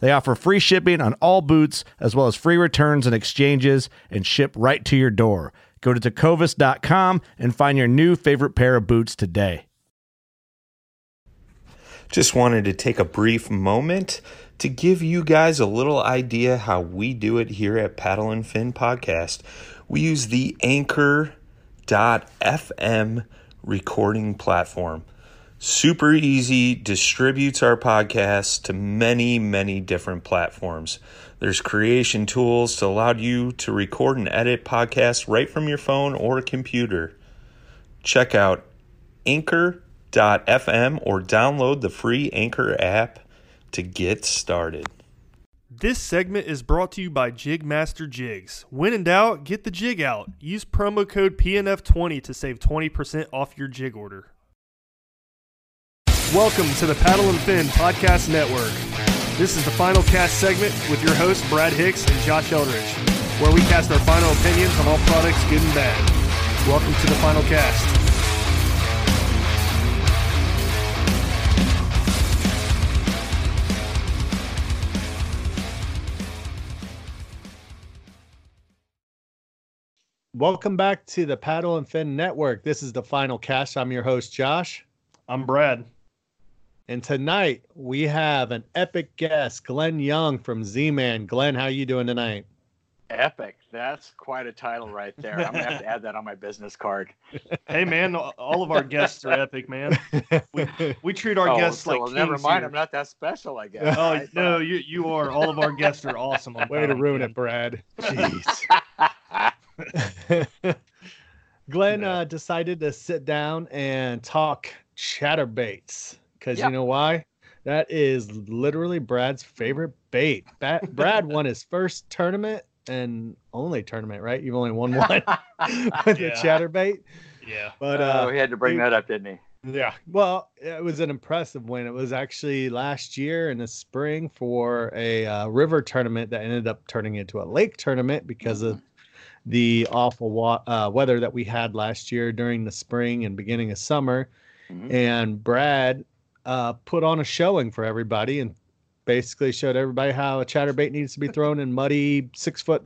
They offer free shipping on all boots, as well as free returns and exchanges, and ship right to your door. Go to tecovas.com and find your new favorite pair of boots today. Just wanted to take a brief moment to give you guys a little idea how we do it here at Paddle and Fin Podcast. We use the Anchor.fm recording platform. Super easy, distributes our podcast to many, many different platforms. There's creation tools to allow you to record and edit podcasts right from your phone or computer. Check out anchor.fm or download the free Anchor app to get started. This segment is brought to you by Jigmaster Jigs. When in doubt, get the jig out. Use promo code PNF20 to save 20% off your jig order. Welcome to the Paddle and Fin Podcast Network. This is the final cast segment with your hosts, Brad Hicks and Josh Eldridge, where we cast our final opinions on all products, good and bad. Welcome to the final cast. Welcome back to the Paddle and Fin Network. This is the final cast. I'm your host, Josh. I'm Brad. And tonight we have an epic guest, Glenn Young from Z-Man. Glenn, how are you doing tonight? Epic. That's quite a title right there. I'm gonna have to add that on my business card. Hey man, all of our guests are epic, man. We, we treat our oh, guests so like well, kings never mind. here. I'm not that special, I guess. Oh right? no, you you are. All of our guests are awesome. On Way to ruin and it, Brad. Jeez. Glenn Yeah. uh, decided to sit down and talk chatterbaits because Yeah. you know why? That is literally Brad's favorite bait. Ba- Brad won his first tournament and only tournament, right? You've only won one with the Yeah. chatterbait. Yeah. But Oh, uh, he had to bring he- that up, didn't he? yeah, well, it was an impressive win. It was actually last year in the spring for a uh, river tournament that ended up turning into a lake tournament because of the awful wa- uh, weather that we had last year during the spring and beginning of summer. Mhm. And Brad uh, put on a showing for everybody and basically showed everybody how a chatterbait needs to be thrown in muddy, six foot,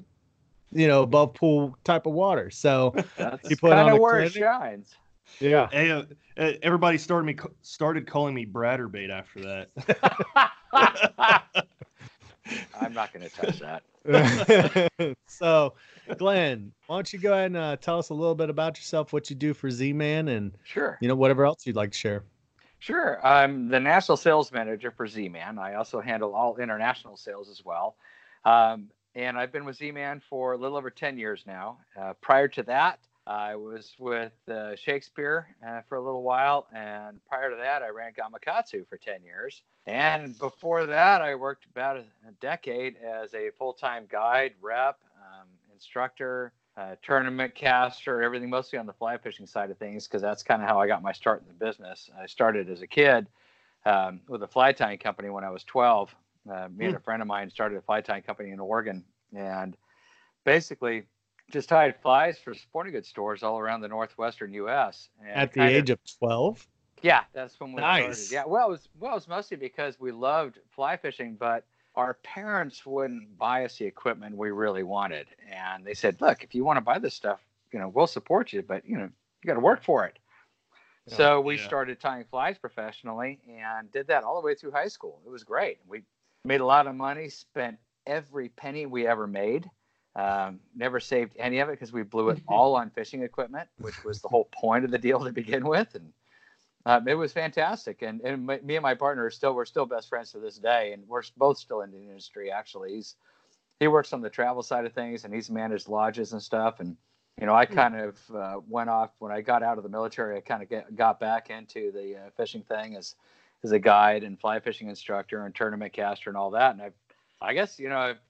you know, above pool type of water. So That's He put on kind a of where it shines. yeah, Hey, uh, uh, everybody started me started calling me Bradderbait after that. I'm not going to touch that. so, Glenn, why don't you go ahead and uh, tell us a little bit about yourself, what you do for Z Man, and Sure. you know whatever else you'd like to share. Sure. I'm the national sales manager for Z Man. I also handle all international sales as well. Um, and I've been with Z Man for a little over 10 years now. Uh, prior to that, I was with uh, Shakespeare uh, for a little while. And prior to that, I ran Gamakatsu for 10 years. And before that, I worked about a, decade as a full time guide, rep, um, instructor, uh, tournament caster, everything mostly on the fly fishing side of things, because that's kind of how I got my start in the business. I started as a kid um, with a fly tying company when I was 12. Uh, me and a friend of mine started a fly tying company in Oregon, and basically just tied flies for sporting goods stores all around the northwestern U.S. At the age of, of 12? Yeah, that's when we nice. started. Yeah, well, it was well, it was mostly because we loved fly fishing, but our parents wouldn't buy us the equipment we really wanted, and they said, "Look, if you want to buy this stuff, you know, we'll support you, but you know, you got to work for it." Yeah, so we yeah. started tying flies professionally and did that all the way through high school. It was great. We made a lot of money, spent every penny we ever made. Um, never saved any of it because we blew it all on fishing equipment, which was the whole point of the deal to begin with. And um, it was fantastic. And, and my, me and my partner are still we're still best friends to this day, and we're both still in the industry. Actually, he's he works on the travel side of things, and he's managed lodges and stuff. And you know, I hmm. kind of uh, went off when I got out of the military. I kind of get, got back into the uh, fishing thing as as a guide and fly fishing instructor and tournament caster and all that. And I, I guess you know, I've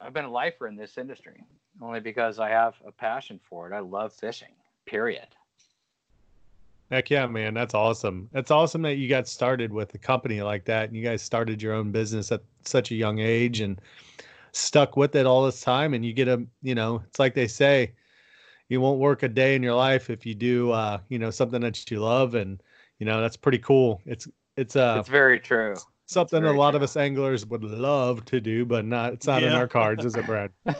I've been a lifer in this industry only because I have a passion for it. I love fishing. Period. Heck yeah, man. That's awesome. That's awesome that you got started with a company like that and you guys started your own business at such a young age and stuck with it all this time. And you get a, you know, it's like they say, you won't work a day in your life if you do, uh, you know, something that you love. And, you know, that's pretty cool. It's, it's, uh, it's very true something a lot true. of us anglers would love to do, but not it's not yeah. in our cards, is it, Brad? no.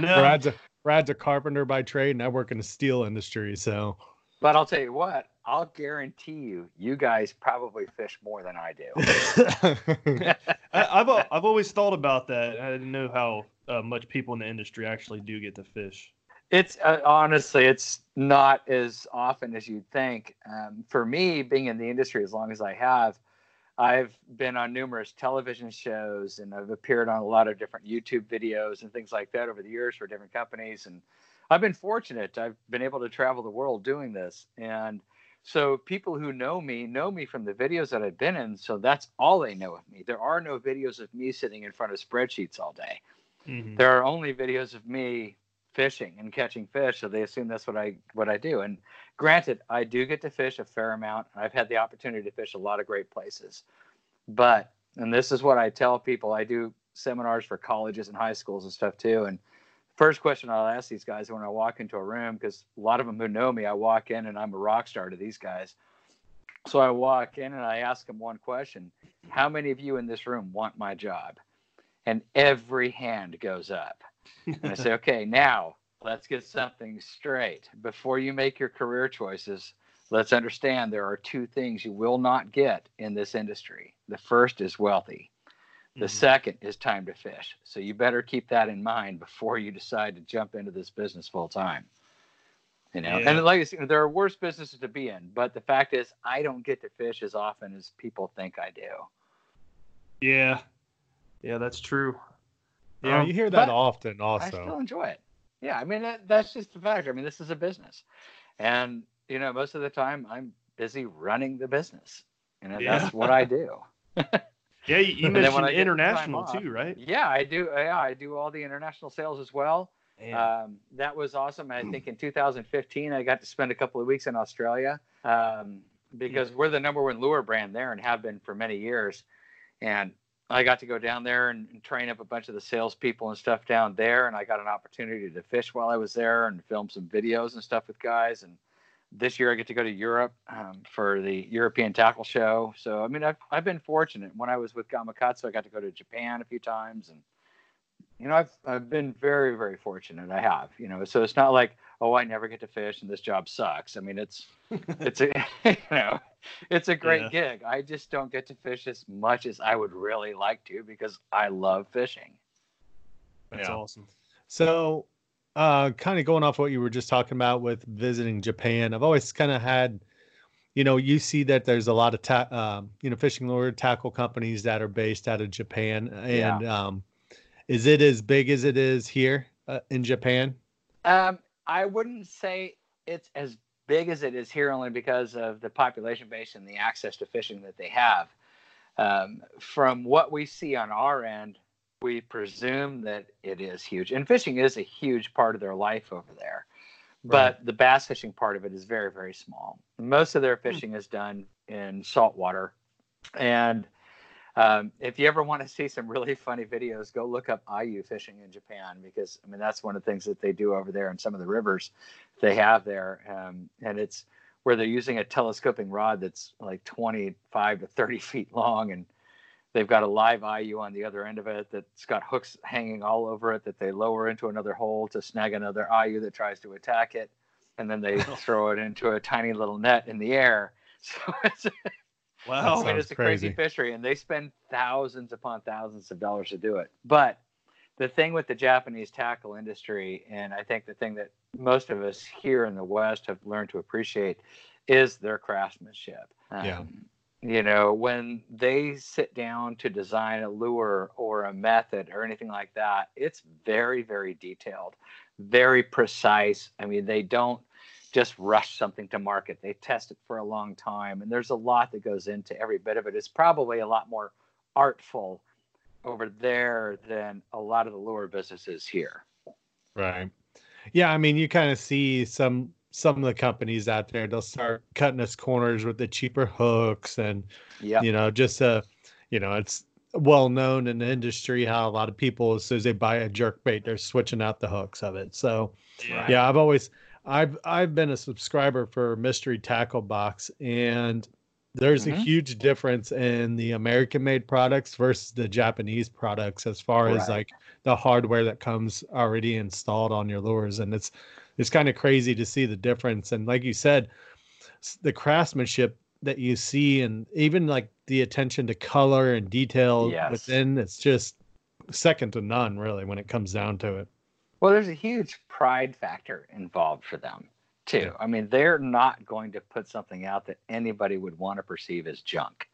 Brad's a Brad's a carpenter by trade, and I work in the steel industry, so. But I'll tell you what, I'll guarantee you, you guys probably fish more than I do. I, have I've always thought about that. I didn't know how uh, much people in the industry actually do get to fish. It's uh, honestly, it's not as often as you'd think. Um, for me, being in the industry as long as I have, I've been on numerous television shows and I've appeared on a lot of different YouTube videos and things like that over the years for different companies. And I've been fortunate. I've been able to travel the world doing this. And so people who know me know me from the videos that I've been in. So that's all they know of me. There are no videos of me sitting in front of spreadsheets all day. Mm-hmm. There are only videos of me fishing and catching fish. So they assume that's what I what I do. And Granted, I do get to fish a fair amount. I've had the opportunity to fish a lot of great places. But, and this is what I tell people, I do seminars for colleges and high schools and stuff too. And first question I'll ask these guys when I walk into a room, because a lot of them who know me, I walk in and I'm a rock star to these guys. So I walk in and I ask them one question How many of you in this room want my job? And every hand goes up. And I say, Okay, now let's get something straight. Before you make your career choices, let's understand there are two things you will not get in this industry. The first is wealthy. The mm-hmm. second is time to fish. So you better keep that in mind before you decide to jump into this business full time. You know, yeah. and like I said, there are worse businesses to be in, but the fact is, I don't get to fish as often as people think I do. Yeah, yeah, that's true. Yeah, um, you hear that often. Also, I still enjoy it. Yeah, I mean that, that's just the fact. I mean, this is a business, and you know, most of the time I'm busy running the business. You know, yeah. that's what I do. yeah, you, you mentioned international too, right? Yeah, I do. Yeah, I do all the international sales as well. Um, that was awesome. I think in 2015 I got to spend a couple of weeks in Australia um, because we're the number one lure brand there and have been for many years. And I got to go down there and, and, train up a bunch of the salespeople and stuff down there, and I got an opportunity to fish while I was there and film some videos and stuff with guys. And this year I get to go to Europe um, for the European Tackle Show. So I mean, I've I've been fortunate. When I was with Gamakatsu, I got to go to Japan a few times, and you know, I've I've been very very fortunate. I have, you know, so it's not like oh I never get to fish and this job sucks. I mean, it's it's a you know it's a great yeah. gig. I just don't get to fish as much as I would really like to because I love fishing. That's yeah. awesome. So, uh, kind of going off what you were just talking about with visiting Japan, I've always kind of had, you know, you see that there's a lot of, ta- um, you know, fishing lure tackle companies that are based out of Japan. And yeah. um, is it as big as it is here uh, in Japan? Um, I wouldn't say it's as big as it is here only because of the population base and the access to fishing that they have. Um, from what we see on our end, we presume that it is huge. And fishing is a huge part of their life over there. But right. the bass fishing part of it is very, very small. Most of their hmm. fishing is done in saltwater. And Um, if you ever want to see some really funny videos, go look up Ayu fishing in Japan because I mean that's one of the things that they do over there in some of the rivers they have there, um, and it's where they're using a telescoping rod that's like 25 to 30 feet long, and they've got a live Ayu on the other end of it that's got hooks hanging all over it that they lower into another hole to snag another Ayu that tries to attack it, and then they oh. throw it into a tiny little net in the air. So it's Wow. I mean, it's a crazy. fishery, and they spend thousands upon thousands of dollars to do it. But the thing with the Japanese tackle industry, and I think the thing that most of us here in the West have learned to appreciate, is their craftsmanship. Yeah. Um, You know, when they sit down to design a lure or a method or anything like that, it's very, very detailed, very precise. I mean, they don't just rush something to market. They test it for a long time, and there's a lot that goes into every bit of it. It's probably a lot more artful over there than a lot of the lure businesses here. Right. Yeah, I mean, you kind of see some some of the companies out there. They'll start cutting us corners with the cheaper hooks, and Yeah, you know, just uh, you know, it's well known in the industry how a lot of people, as soon as they buy a jerk bait, they're switching out the hooks of it. So Yeah. yeah, I've always I've I've been a subscriber for Mystery Tackle Box and there's a Mhm. huge difference in the American made products versus the Japanese products as far as like the hardware that comes already installed on your lures and it's it's kind of crazy to see the difference and like you said the craftsmanship that you see and even like the attention to color and detail Yes. within it's just second to none really when it comes down to it Well, there's a huge pride factor involved for them, too. I mean, they're not going to put something out that anybody would want to perceive as junk.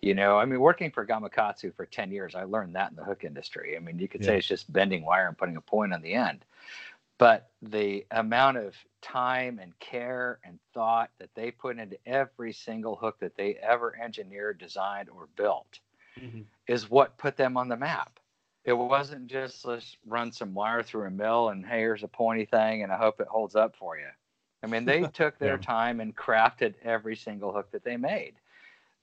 You know, I mean, working for Gamakatsu for 10 years, I learned that in the hook industry. I mean, you could say it's just bending wire and putting a point on the end. But the amount of time and care and thought that they put into every single hook that they ever engineered, designed, or built Mhm. is what put them on the map. It wasn't just let's run some wire through a mill and hey, here's a pointy thing and I hope it holds up for you. I mean, they took their Yeah. time and crafted every single hook that they made.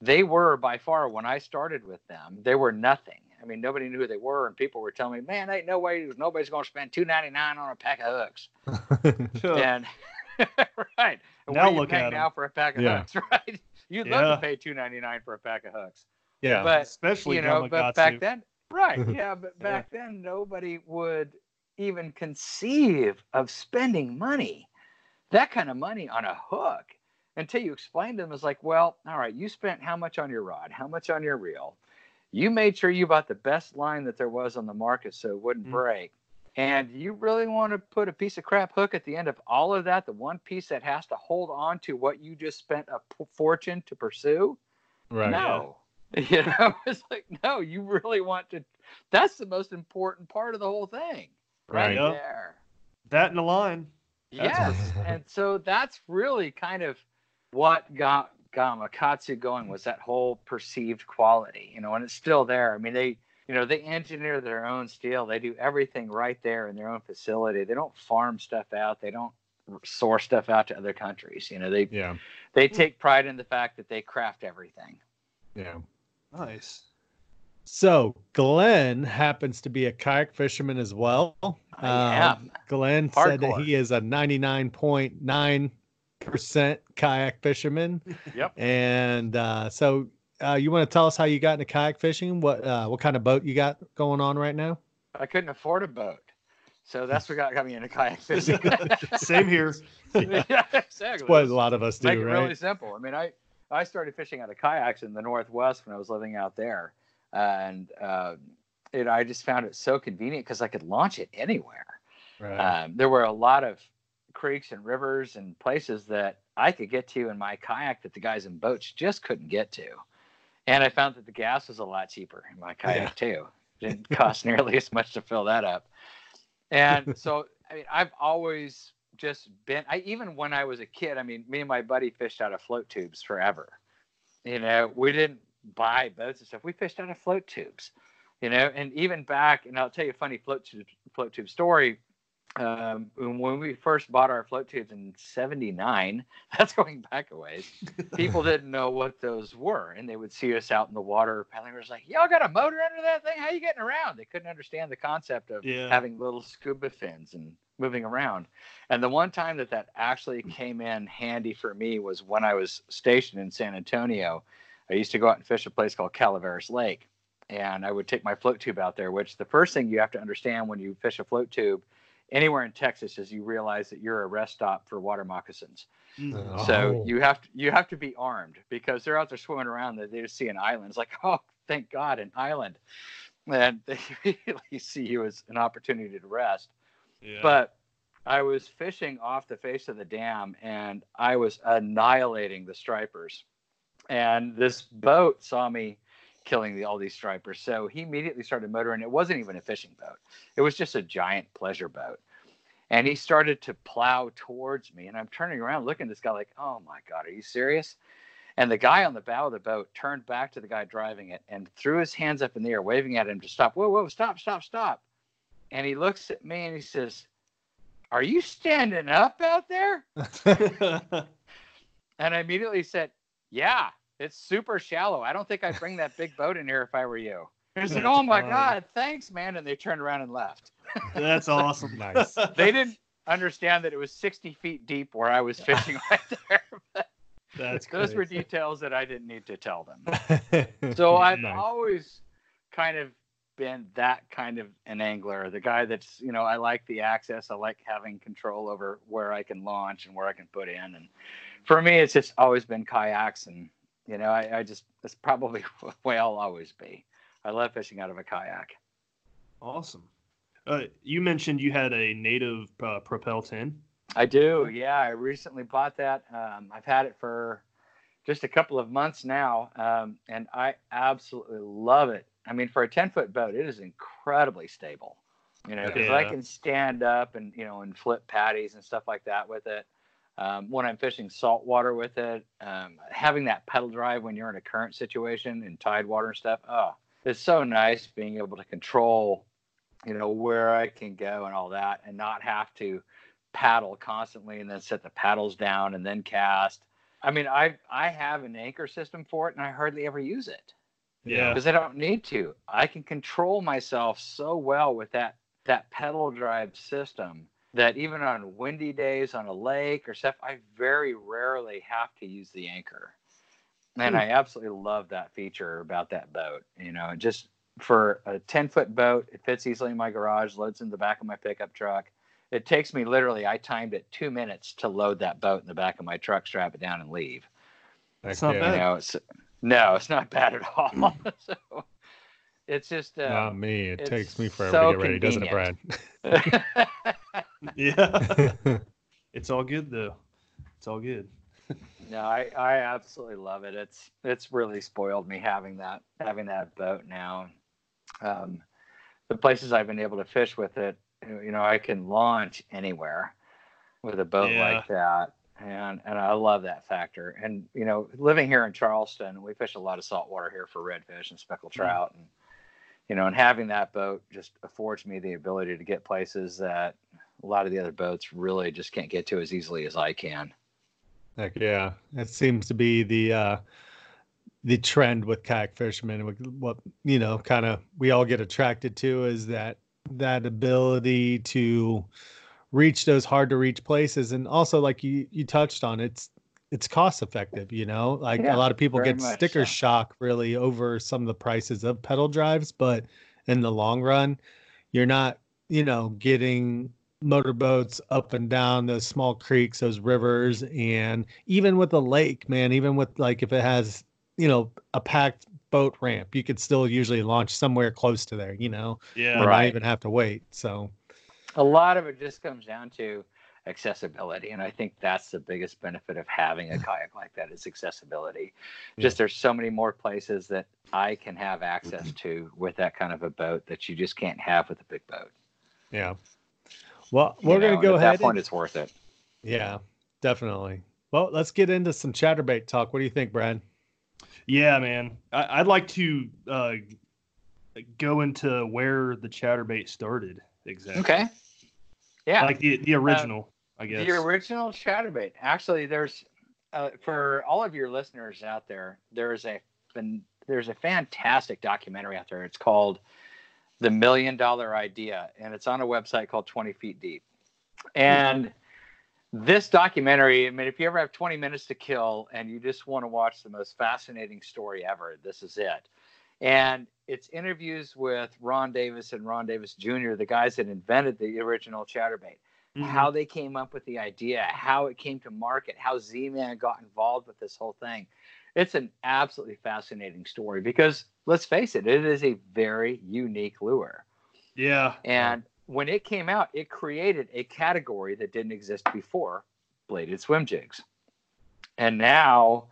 They were by far when I started with them, they were nothing. I mean, nobody knew who they were, and people were telling me, "Man, ain't no way nobody's going to spend two ninety nine on a pack of hooks." And right, and Now you look at now for a pack of Yeah. hooks, right? You'd love to pay two ninety nine for a pack of hooks yeah but Especially you know, but back then, right? Yeah, but Yeah. back then nobody would even conceive of spending money, that kind of money on a hook, until you explained to them. It's like, well, all right, you spent how much on your rod, how much on your reel, you made sure you bought the best line that there was on the market so it wouldn't Mhm. break. And you really want to put a piece of crap hook at the end of all of that, the one piece that has to hold on to what you just spent a p- fortune to pursue? right no you know it's like no you really want to that's the most important part of the whole thing right, Right. There that in the line. That's- yes and so that's really kind of what got gamakatsu going was that whole perceived quality you know and it's still there. I mean they you know they engineer their own steel. They do everything right there in their own facility. They don't farm stuff out. They don't source stuff out to other countries you know. They yeah. they take pride in the fact that they craft everything. Yeah. Nice. So Glenn happens to be a kayak fisherman as well. I Um, am. Glenn said that he is a 99.9% kayak fisherman. Yep. And uh, so uh, you want to tell us how you got into kayak fishing? What uh, what kind of boat you got going on right now? I couldn't afford a boat. So that's what got, got me into kayak fishing. Same here. yeah, exactly. What a lot of us do, Make it right? really simple. I mean, I, I started fishing out of kayaks in the Northwest when I was living out there. And uh, it, I just found it so convenient because I could launch it anywhere. Right. Um, there were a lot of creeks and rivers and places that I could get to in my kayak that the guys in boats just couldn't get to. And I found that the gas was a lot cheaper in my kayak too. Didn't cost nearly as much to fill that up. And so, I mean, I've always just been, I even when I was a kid, I mean, me and my buddy fished out of float tubes forever. You know, we didn't buy boats and stuff. We fished out of float tubes, you know, and even back, and I'll tell you a funny float tube, float tube story um, when we first bought our float tubes in 79 that's going back a ways. People didn't know what those were and they would see us out in the water. Paddling was like y'all got a motor under that thing? How you getting around? They couldn't understand the concept of Yeah. having little scuba fins and moving around. And the one time that that actually came in handy for me was when i was stationed in san antonio. I used to go out and fish a place called calaveras lake and i would take my float tube out there which the first thing you have to understand when you fish a float tube anywhere in Texas is you realize that you're a rest stop for water moccasins. Mm. So Oh. you have to you have to be armed because they're out there swimming around. That they just see an island. It's like, oh, thank God, an island, and they really see you as an opportunity to rest. Yeah. But I was fishing off the face of the dam, and I was annihilating the stripers. And this boat saw me killing the, all these stripers, so he immediately started motoring. It wasn't even a fishing boat; it was just a giant pleasure boat. And he started to plow towards me, and I'm turning around, looking at this guy like, "Oh my God, are you serious?" And the guy on the bow of the boat turned back to the guy driving it and threw his hands up in the air, waving at him to stop. Whoa, whoa, stop, stop, stop. And he looks at me and he says, Are you standing up out there? And I immediately said, Yeah, it's super shallow. I don't think I'd bring that big boat in here if I were you. He said, Oh my. God, thanks, man. And they turned around and left. That's awesome. Nice. They didn't understand that it was 60 feet deep where I was fishing right there. That's Those were details that I didn't need to tell them. So I've Nice. always kind of been that kind of an angler, the guy that's, you know, I like the access. I like having control over where I can launch and where I can put in. And for me, it's just always been kayaks. And, you know, I, I just, that's probably the way I'll always be. I love fishing out of a kayak. Awesome. Uh, you mentioned you had a native uh, Propel 10. I do. Yeah. I recently bought that. Um, I've had it for just a couple of months now. Um, and I absolutely love it. I mean, for a 10 foot boat, it is incredibly stable. You know, because I can stand up and, you know, and flip patties and stuff like that with it. Um, when I'm fishing saltwater with it, um, having that pedal drive when you're in a current situation in tide water and stuff, oh, it's so nice being able to control, you know, where I can go and all that and not have to paddle constantly and then set the paddles down and then cast. I mean, I I have an anchor system for it and I hardly ever use it Yeah. because I don't need to. I can control myself so well with that that pedal drive system that even on windy days on a lake or stuff, I very rarely have to use the anchor. And I absolutely love that feature about that boat. You know, just for a 10 foot boat, it fits easily in my garage, loads in the back of my pickup truck. It takes me literally, I timed it two minutes to load that boat in the back of my truck, strap it down, and leave. It's not You bad. know, it's, no, it's not bad at all. so it's just, uh, Not me. It takes me forever so to get ready, doesn't it, Brad? Yeah. it's all good, though. It's all good. no, I, I absolutely love it. It's it's really spoiled me having that having that boat now. Um, the places I've been able to fish with it, you know, I can launch anywhere with a boat Yeah. like that, and and I love that factor. And you know, living here in Charleston, we fish a lot of saltwater here for redfish and speckled trout, and you know, and having that boat just affords me the ability to get places that a lot of the other boats really just can't get to as easily as I can. Heck yeah, it seems to be the uh, the trend with kayak fishermen. What, what you know, kind of we all get attracted to is that that ability to reach those hard to reach places, and also like you you touched on, it's it's cost effective. You know, like Yeah, a lot of people get much sticker so. shock really over some of the prices of pedal drives, but in the long run, you're not you know getting motorboats up and down those small creeks, those rivers, and even with a lake, man, even with like if it has, you know, a packed boat ramp, you could still usually launch somewhere close to there, you know, Yeah. and Right. not even have to wait. So a lot of it just comes down to accessibility and i think that's the biggest benefit of having a kayak like that is accessibility just there's so many more places that i can have access to with that kind of a boat that you just can't have with a big boat yeah. Well, we're know, gonna go at ahead. that point and- it's worth it yeah, definitely. Well, let's get into some chatterbait talk. What do you think, Brad? Yeah, man. I, I'd like to uh, go into where the chatterbait started exactly. okay Yeah, like the the original, I guess. the original chatterbait. Actually, there's uh, for all of your listeners out there, there's a there's a fantastic documentary out there. It's called The Million Dollar Idea, and it's on a website called 20 Feet Deep. And this documentary, I mean, if you ever have 20 minutes to kill and you just want to watch the most fascinating story ever, this is it. And it's interviews with Ron Davis and Ron Davis Jr., the guys that invented the original chatterbait Mhm. how they came up with the idea, how it came to market, how Z Man got involved with this whole thing. It's an absolutely fascinating story because let's face it, it is a very unique lure. yeah. And when it came out, it created a category that didn't exist before bladed swim jigs. And now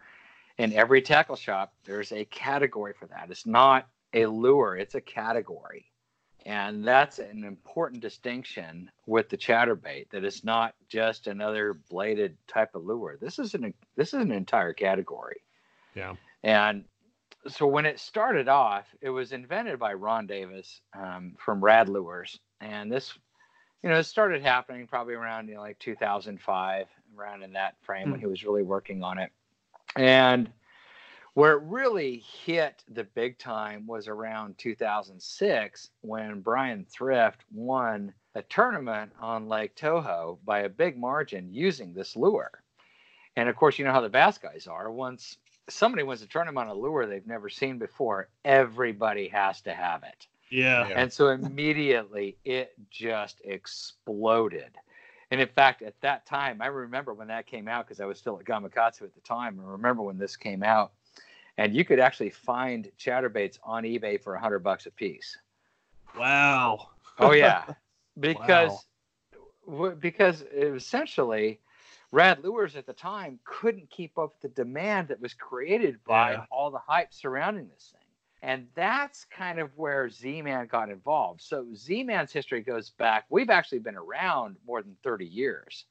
in every tackle shop, there's a category for that. It's not a lure, it's a category. And that's an important distinction with the chatterbait that it's not just another bladed type of lure. This is an this is an entire category. Yeah. And so when it started off, it was invented by Ron Davis um, from Rad Lures, and this, you know, it started happening probably around you know like 2005, around in that frame when he was really working on it. And where it really hit the big time was around 2006 when Brian Thrift won a tournament on Lake Toho by a big margin using this lure. And of course, you know how the bass guys are. Once somebody wants to turn them on a lure they've never seen before, everybody has to have it. Yeah. Yeah. And so immediately it just exploded. And in fact, at that time, I remember when that came out because I was still at Gamakatsu at the time. I remember when this came out, and you could actually find chatterbaits on eBay for a hundred bucks a piece. Wow. Oh yeah, because w- because essentially, Rad Lures at the time couldn't keep up the demand that was created by Yeah. all the hype surrounding this thing. And that's kind of where Z Man got involved. So Z Man's history goes back, we've actually been around more than 30 years.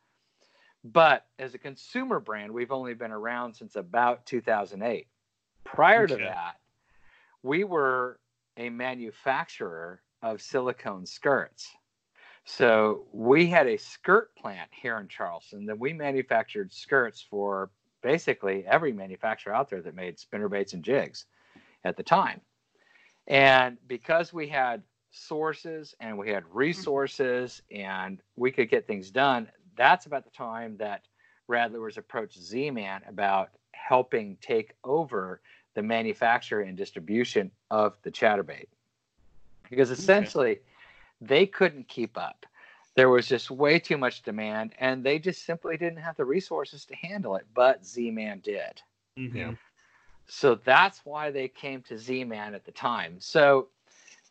But as a consumer brand, we've only been around since about 2008. Prior to that, we were a manufacturer of silicone skirts. So we had a skirt plant here in Charleston that we manufactured skirts for basically every manufacturer out there that made spinner baits and jigs at the time. And because we had sources and we had mm-hmm. resources and we could get things done, that's about the time that Rad Lures approached Z Man about helping take over the manufacture and distribution of the chatterbait. Because essentially, they couldn't keep up. There was just way too much demand, and they just simply didn't have the resources to handle it. But Z Man did. Mhm. Yeah. So that's why they came to Z Man at the time. So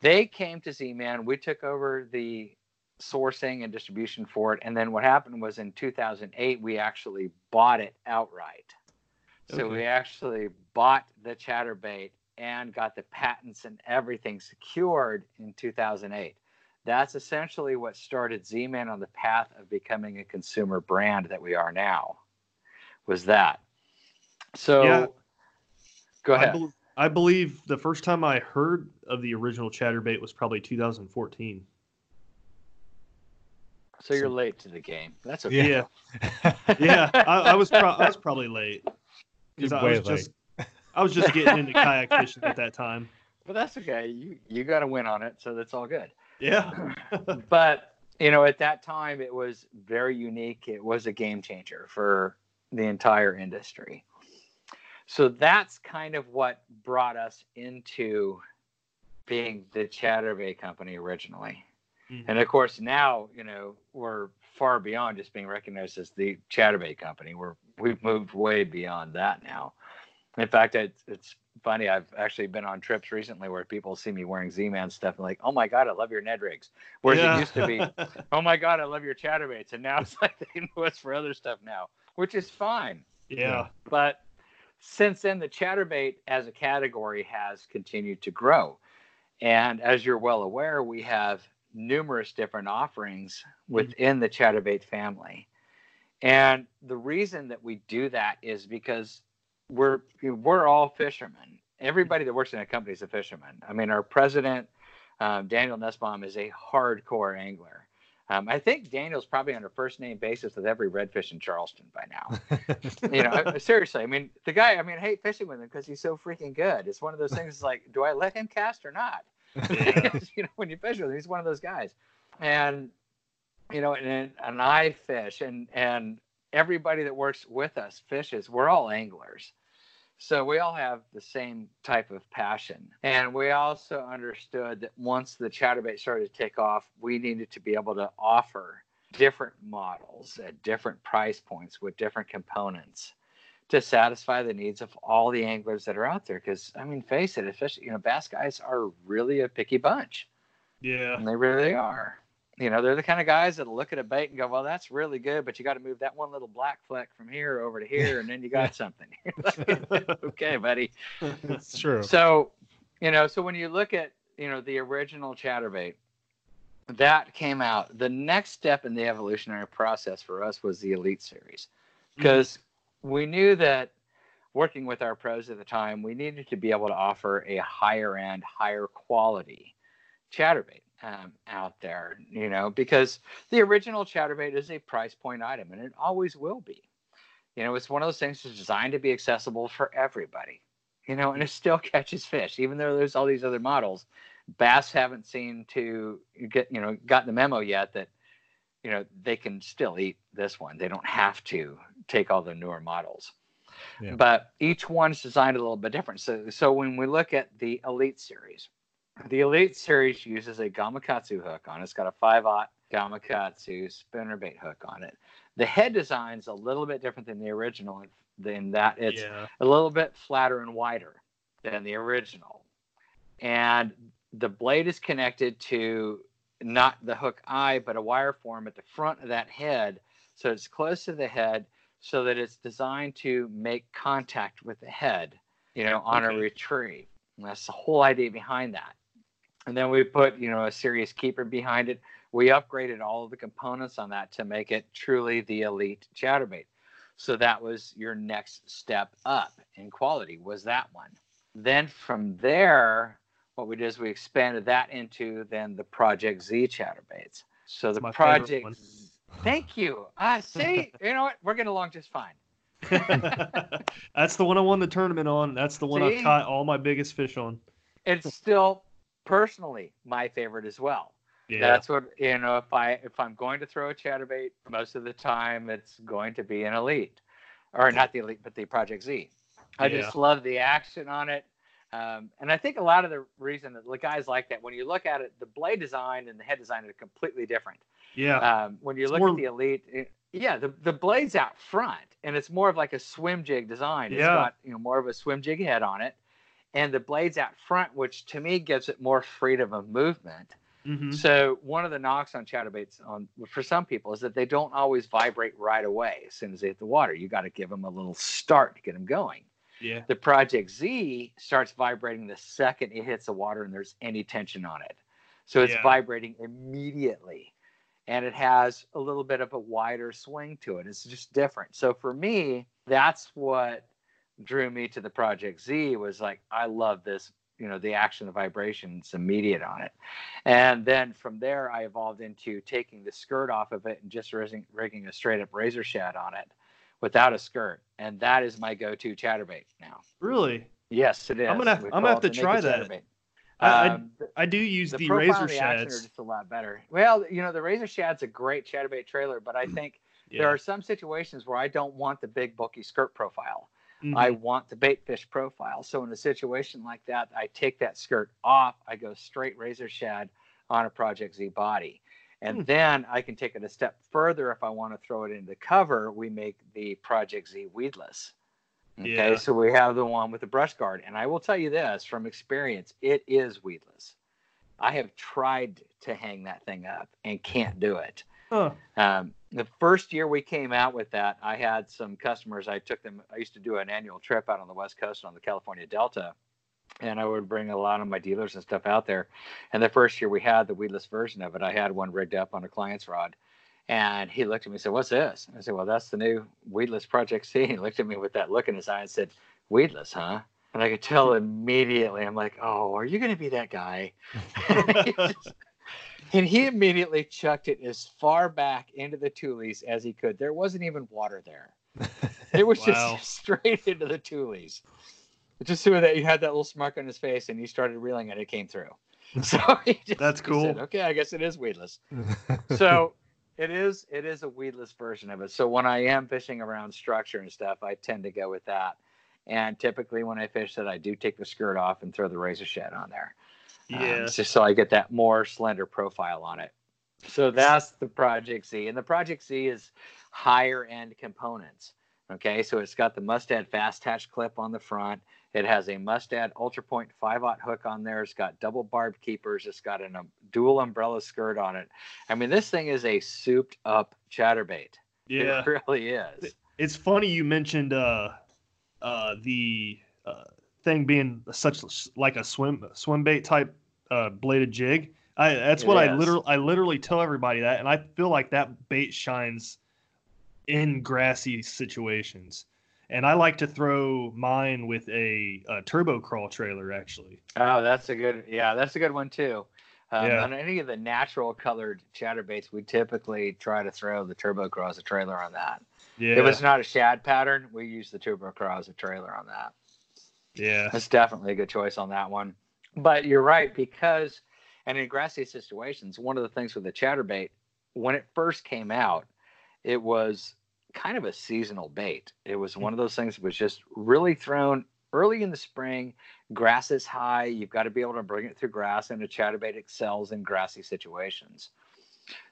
they came to Z Man. We took over the sourcing and distribution for it. And then what happened was in 2008, we actually bought it outright. So Okay. we actually bought the chatterbait and got the patents and everything secured in 2008. That's essentially what started Z Man on the path of becoming a consumer brand that we are now. Was that. So Yeah. go I, ahead. I believe the first time I heard of the original chatterbait was probably 2014. So you're late to the game. That's okay. Yeah, yeah. I, I was pro- I was probably late because I way was just I was just getting into kayak fishing at that time. But that's okay. You you got to win on it, so that's all good. Yeah, but you know, at that time, it was very unique. It was a game changer for the entire industry. So that's kind of what brought us into being the Chatterbait Company originally. Mhm. And of course, now you know we're far beyond just being recognized as the Chatterbait Company. We're we've moved way beyond that now. In fact, it's it's funny. I've actually been on trips recently where people see me wearing Z-Man stuff and like, oh my god, I love your Ned rigs. Whereas Yeah. it used to be, oh my god, I love your Chatterbaits, and now it's like they know us for other stuff now, which is fine. yeah, But since then, the chatterbait as a category has continued to grow. And as you're well aware, we have numerous different offerings mm-hmm. within the chatterbait family. And the reason that we do that is because we're we're all fishermen. Everybody that works in a company is a fisherman. I mean, our president, um, Daniel Nussbaum, is a hardcore angler. Um, I think Daniel's probably on a first name basis with every redfish in Charleston by now. you know, seriously. I mean, the guy. I mean, I hate fishing with him because he's so freaking good. It's one of those things. Like, do I let him cast or not? You know, when you fish with him, he's one of those guys. And you know, and and I fish, and and everybody that works with us fishes. We're all anglers. So we all have the same type of passion. And we also understood that once the chatterbait started to take off, we needed to be able to offer different models at different price points with different components to satisfy the needs of all the anglers that are out there. Because I mean, face it, especially you know, bass guys are really a picky bunch. Yeah. And they really are. You know, they're the kind of guys that'll look at a bait and go, "Well, that's really good, but you got to move that one little black fleck from here over to here, and then you got something." okay, buddy. it's true. So, you know, so when you look at you know the original chatterbait, that came out. The next step in the evolutionary process for us was the Elite Series, mm-hmm. because we knew that working with our pros at the time, we needed to be able to offer a higher end, higher quality chatterbait um, out there, you know, because the original chatterbait is a price point item and it always will be. You know, it's one of those things that's designed to be accessible for everybody, you know, and it still catches fish, even though there's all these other models. Bass haven't seen to get, you know, gotten the memo yet that, you know, they can still eat this one. They don't have to take all the newer models. Yeah. But each one's designed a little bit different. So, so when we look at the Elite Series, the Elite Series uses a Gamakatsu hook on it. It's got a 5 aught Gamakatsu spinnerbait hook on it. The head design's a little bit different than the original, in that it's yeah. a little bit flatter and wider than the original. And the blade is connected to not the hook eye, but a wire form at the front of that head. So it's close to the head so that it's designed to make contact with the head, you know, on Okay. a retrieve. And that's the whole idea behind that. And then we put, you know, a serious keeper behind it. We upgraded all of the components on that to make it truly the elite chatterbait. So that was your next step up in quality was that one. Then from there, what we did is we expanded that into then the Project Z chatterbaits. So That's the Project. Z- Thank you. Ah, see, you know what? We're getting along just fine. That's the one I won the tournament on. That's the one I've caught all my biggest fish on. It's still personally my favorite as well. Yeah. That's what you know. If I if I'm going to throw a chatterbait, most of the time it's going to be an elite, or not the elite, but the Project Z. I Yeah. just love the action on it, um, and I think a lot of the reason that the guys like that when you look at it, the blade design and the head design are completely different. yeah. Um, when you It's look more- at the elite, it- yeah, the the blade's out front, and it's more of like a swim jig design. It's Yeah. got you know more of a swim jig head on it, and the blade's out front, which to me gives it more freedom of movement. Mhm. So one of the knocks on chatterbaits on for some people is that they don't always vibrate right away as soon as they hit the water. You got to give them a little start to get them going. Yeah. The Project Z starts vibrating the second it hits the water and there's any tension on it. So it's Yeah. vibrating immediately. And it has a little bit of a wider swing to it. It's just different. So for me, that's what drew me to the Project Z was like, I love this, you know, the action, the vibration, it's immediate on it. And then from there, I evolved into taking the skirt off of it and just rigging, rigging a straight up razor shad on it without a skirt. And that is my go to chatterbait now. Really? Yes, it is. I'm gonna- I'm gonna have to try that. I, I, Um, I do use the, the, razor the are just a lot better. Well, you know, the razor shad's a great chatterbait trailer, but I think Yeah. there are some situations where I don't want the big bulky skirt profile. Mhm. I want the bait fish profile. So in a situation like that, I take that skirt off. I go straight razor shad on a Project Z body. And Hmm. then I can take it a step further if I want to throw it into cover. We make the Project Z weedless. Okay, Yeah. so we have the one with the brush guard. And I will tell you this from experience, it is weedless. I have tried to hang that thing up and can't do it. Huh. Um, the first year we came out with that, I had some customers. I took them. I used to do an annual trip out on the West Coast on the California Delta, and I would bring a lot of my dealers and stuff out there. And the first year we had the weedless version of it, I had one rigged up on a client's rod. And he looked at me and said, What's this? I said, Well, that's the new weedless Project Z. He looked at me with that look in his eye and said, Weedless, huh? And I could tell immediately, I'm like, Oh, are you going to be that guy? and he immediately chucked it as far back into the tules as he could. There wasn't even water there. It was Wow. just straight into the tules. Just so that he had that little smirk on his face and he started reeling and it came through. So he just, That's he cool. said, okay, I guess it is weedless. so it is it is a weedless version of it. So when I am fishing around structure and stuff, I tend to go with that. And typically when I fish it, I do take the skirt off and throw the razor shad on there. Um, yeah. just so I get that more slender profile on it. So that's the Project Z. And the Project Z is higher end components. Okay, so it's got the Mustad fast attach clip on the front. It has a Mustad Ultra Point 5 aught hook on there. It's got double barb keepers. It's got a dual umbrella skirt on it. I mean, this thing is a souped up chatterbait. yeah. It really is. It's funny you mentioned uh, uh, the uh, thing being such like a swim swim bait type uh, bladed jig. I, that's It what I literally I literally tell everybody that, and I feel like that bait shines in grassy situations. And I like to throw mine with a, a turbo craw trailer actually. Oh, that's a good, yeah, that's a good one too. Um, Yeah. On any of the natural colored chatterbaits, we typically try to throw the turbo craw as a trailer on that. Yeah, If it's not a shad pattern, we use the turbo craw as a trailer on that. yeah, That's definitely a good choice on that one. But you're right because, and in grassy situations, one of the things with the chatterbait, when it first came out, it was kind of a seasonal bait. It was hmm. one of those things that was just really thrown early in the spring. Grass is high. You've got to be able to bring it through grass, and a chatterbait excels in grassy situations.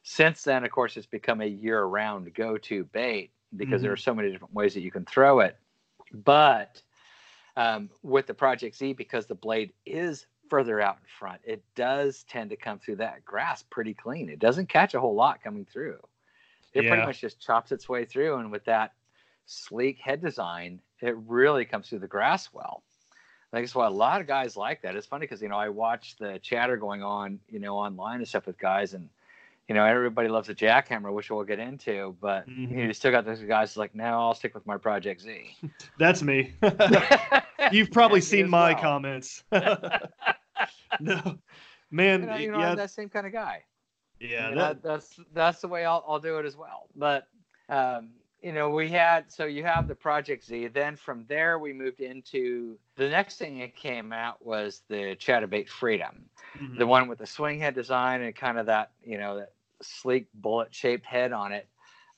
Since then, of course, it's become a year-round go-to bait because there hmm. are so many different ways that you can throw it. But um, with the Project Z, because the blade is further out in front, it does tend to come through that grass pretty clean. It doesn't catch a whole lot coming through. It Yeah. pretty much just chops its way through, and with that sleek head design, it really comes through the grass well. I think that's why a lot of guys like that. It's funny because you know I watch the chatter going on, you know, online and stuff with guys, and you know everybody loves a jackhammer, which we'll get into, but you, know, Mhm. you still got those guys like, no, I'll stick with my Project Z. that's me. You've probably Me seen my well. comments. no, man, you know, y- you know, yeah, I'm that same kind of guy. yeah, I mean, that, that, that's that's the way I'll, I'll do it as well. But um, you know, we had so you have the Project Z. Then from there, we moved into the next thing that came out was the Chatterbait Freedom, mhm. the one with the swing head design and kind of that you know that sleek bullet shaped head on it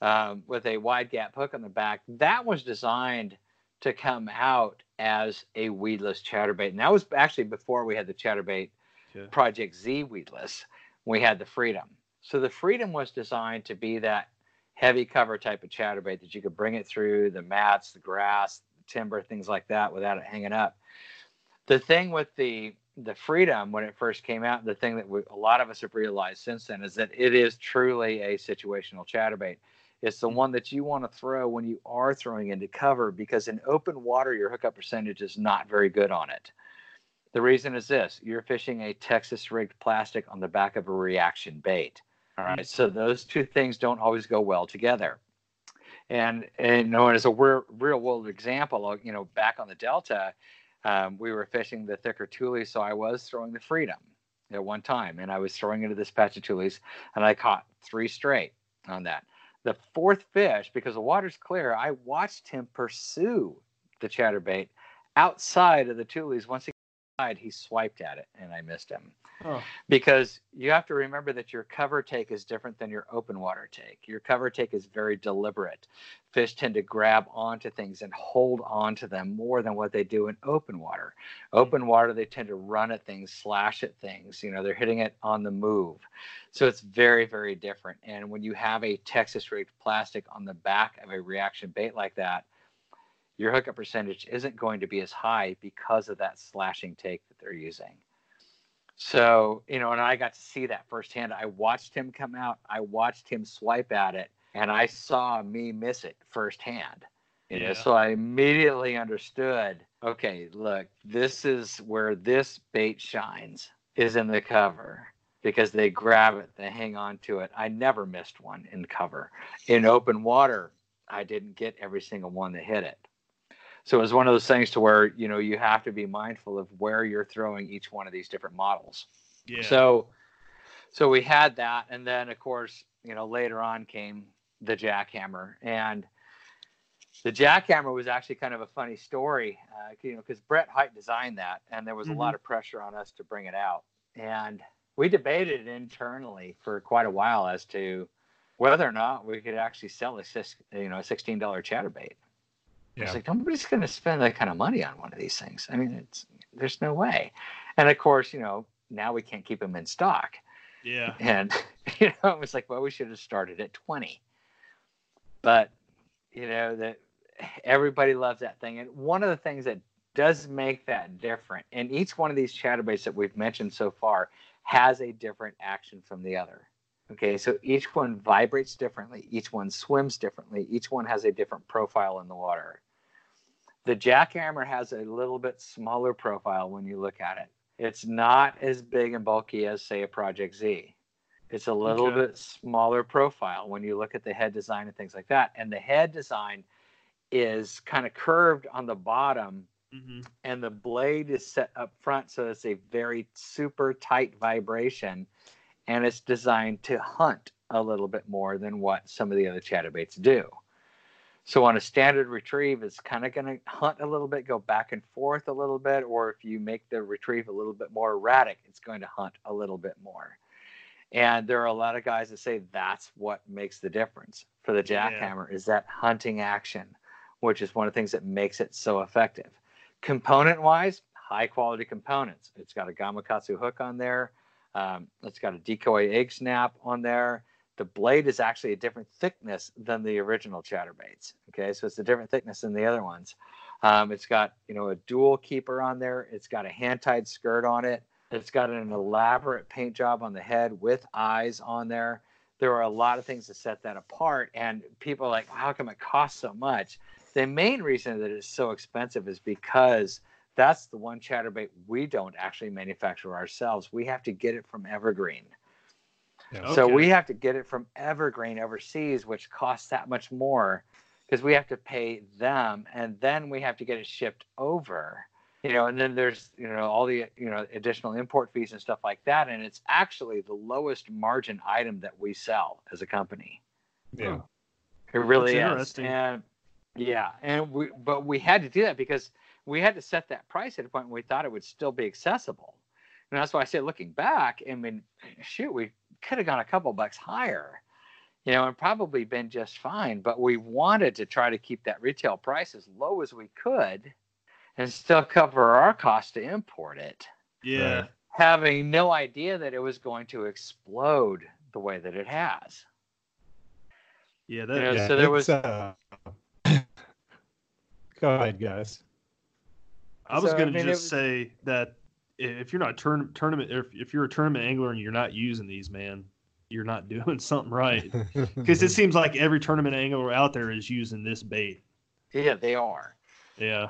um, with a wide gap hook on the back. That was designed to come out as a weedless chatterbait, and that was actually before we had the chatterbait Okay. Project Z weedless. We had the Freedom. So the Freedom was designed to be that heavy cover type of chatterbait that you could bring it through the mats, the grass, timber, things like that without it hanging up. The thing with the the Freedom when it first came out, the thing that we, a lot of us have realized since then is that it is truly a situational chatterbait. It's the one that you want to throw when you are throwing into cover because in open water, your hookup percentage is not very good on it. The reason is this you're fishing a Texas rigged plastic on the back of a reaction bait. All right. So those two things don't always go well together. And, and you know, as a real, real world example, uh, you know, back on the Delta, um, we were fishing the thicker tule, So I was throwing the Freedom at one time and I was throwing into this patch of tules and I caught three straight on that. The fourth fish, because the water's clear, I watched him pursue the chatterbait outside of the tules. Once he swiped at it and I missed him Oh, because you have to remember that your cover take is different than your open water take. Your cover take is very deliberate. Fish tend to grab onto things and hold on to them more than what they do in open water. Hmm. Open water, they tend to run at things, slash at things. You know, they're hitting it on the move. So it's very, very different. And when you have a Texas rigged plastic on the back of a reaction bait like that, your hookup percentage isn't going to be as high because of that slashing take that they're using. So, you know, and I got to see that firsthand. I watched him come out, I watched him swipe at it, and I saw me miss it firsthand. You know, Yeah. so I immediately understood, okay, look, this is where this bait shines is in the cover because they grab it, they hang on to it. I never missed one in cover. In open water, I didn't get every single one that hit it. So it was one of those things to where, you know, you have to be mindful of where you're throwing each one of these different models. yeah. So so we had that, and then of course, you know, later on came the jackhammer, and the jackhammer was actually kind of a funny story, uh, you know, because Brett Hite designed that, and there was Mhm. a lot of pressure on us to bring it out, and we debated internally for quite a while as to whether or not we could actually sell a you know a sixteen dollar chatterbait. Yeah. It's like nobody's going to spend that kind of money on one of these things. I mean, it's there's no way. And of course, you know, now we can't keep them in stock. Yeah. And you know, it was like, well, we should have started at 20. But you know that everybody loves that thing. And one of the things that does make that different, and each one of these chatterbaits that we've mentioned so far has a different action from the other. Okay, so each one vibrates differently, each one swims differently, each one has a different profile in the water. The jackhammer has a little bit smaller profile when you look at it. It's not as big and bulky as, say, a Project Z. It's a little Okay. bit smaller profile when you look at the head design and things like that. And the head design is kind of curved on the bottom hmm and the blade is set up front so it's a very super tight vibration and it's designed to hunt a little bit more than what some of the other chatterbaits do. So on a standard retrieve it's kind of going to hunt a little bit go back and forth a little bit or if you make the retrieve a little bit more erratic it's going to hunt a little bit more. And there are a lot of guys that say that's what makes the difference for the Yeah. jackhammer is that hunting action which is one of the things that makes it so effective. Component wise high quality components. It's got a gamakatsu hook on there um, it's got a decoy egg snap on there. The blade is actually a different thickness than the original chatterbaits okay? So it's a different thickness than the other ones. Um, it's got you know a dual keeper on there. It's got a hand tied skirt on it. It's got an elaborate paint job on the head with eyes on there. There are a lot of things that set that apart and people are like how come it costs so much? The main reason that it's so expensive is because that's the one chatterbait we don't actually manufacture ourselves. We have to get it from Evergreen. So Okay. we have to get it from Evergreen overseas, which costs that much more because we have to pay them and then we have to get it shipped over. You know, and then there's, you know, all the, you know, additional import fees and stuff like that. And it's actually the lowest margin item that we sell as a company. Yeah. It really That's is. interesting. And yeah, and we but we had to do that because we had to set that price at a point when we thought it would still be accessible. And that's why I say looking back, I mean, shoot, we could have gone a couple bucks higher, you know, and probably been just fine. But we wanted to try to keep that retail price as low as we could and still cover our cost to import it, Yeah. Right. having no idea that it was going to explode the way that it has. Yeah. You know, Yeah, so there was Uh... Go ahead, guys. I was So, going to mean, it just was- say that if you're not turn, tournament, if, if you're a tournament angler and you're not using these, man, you're not doing something right. Because it seems like every tournament angler out there is using this bait. yeah, they are. Yeah.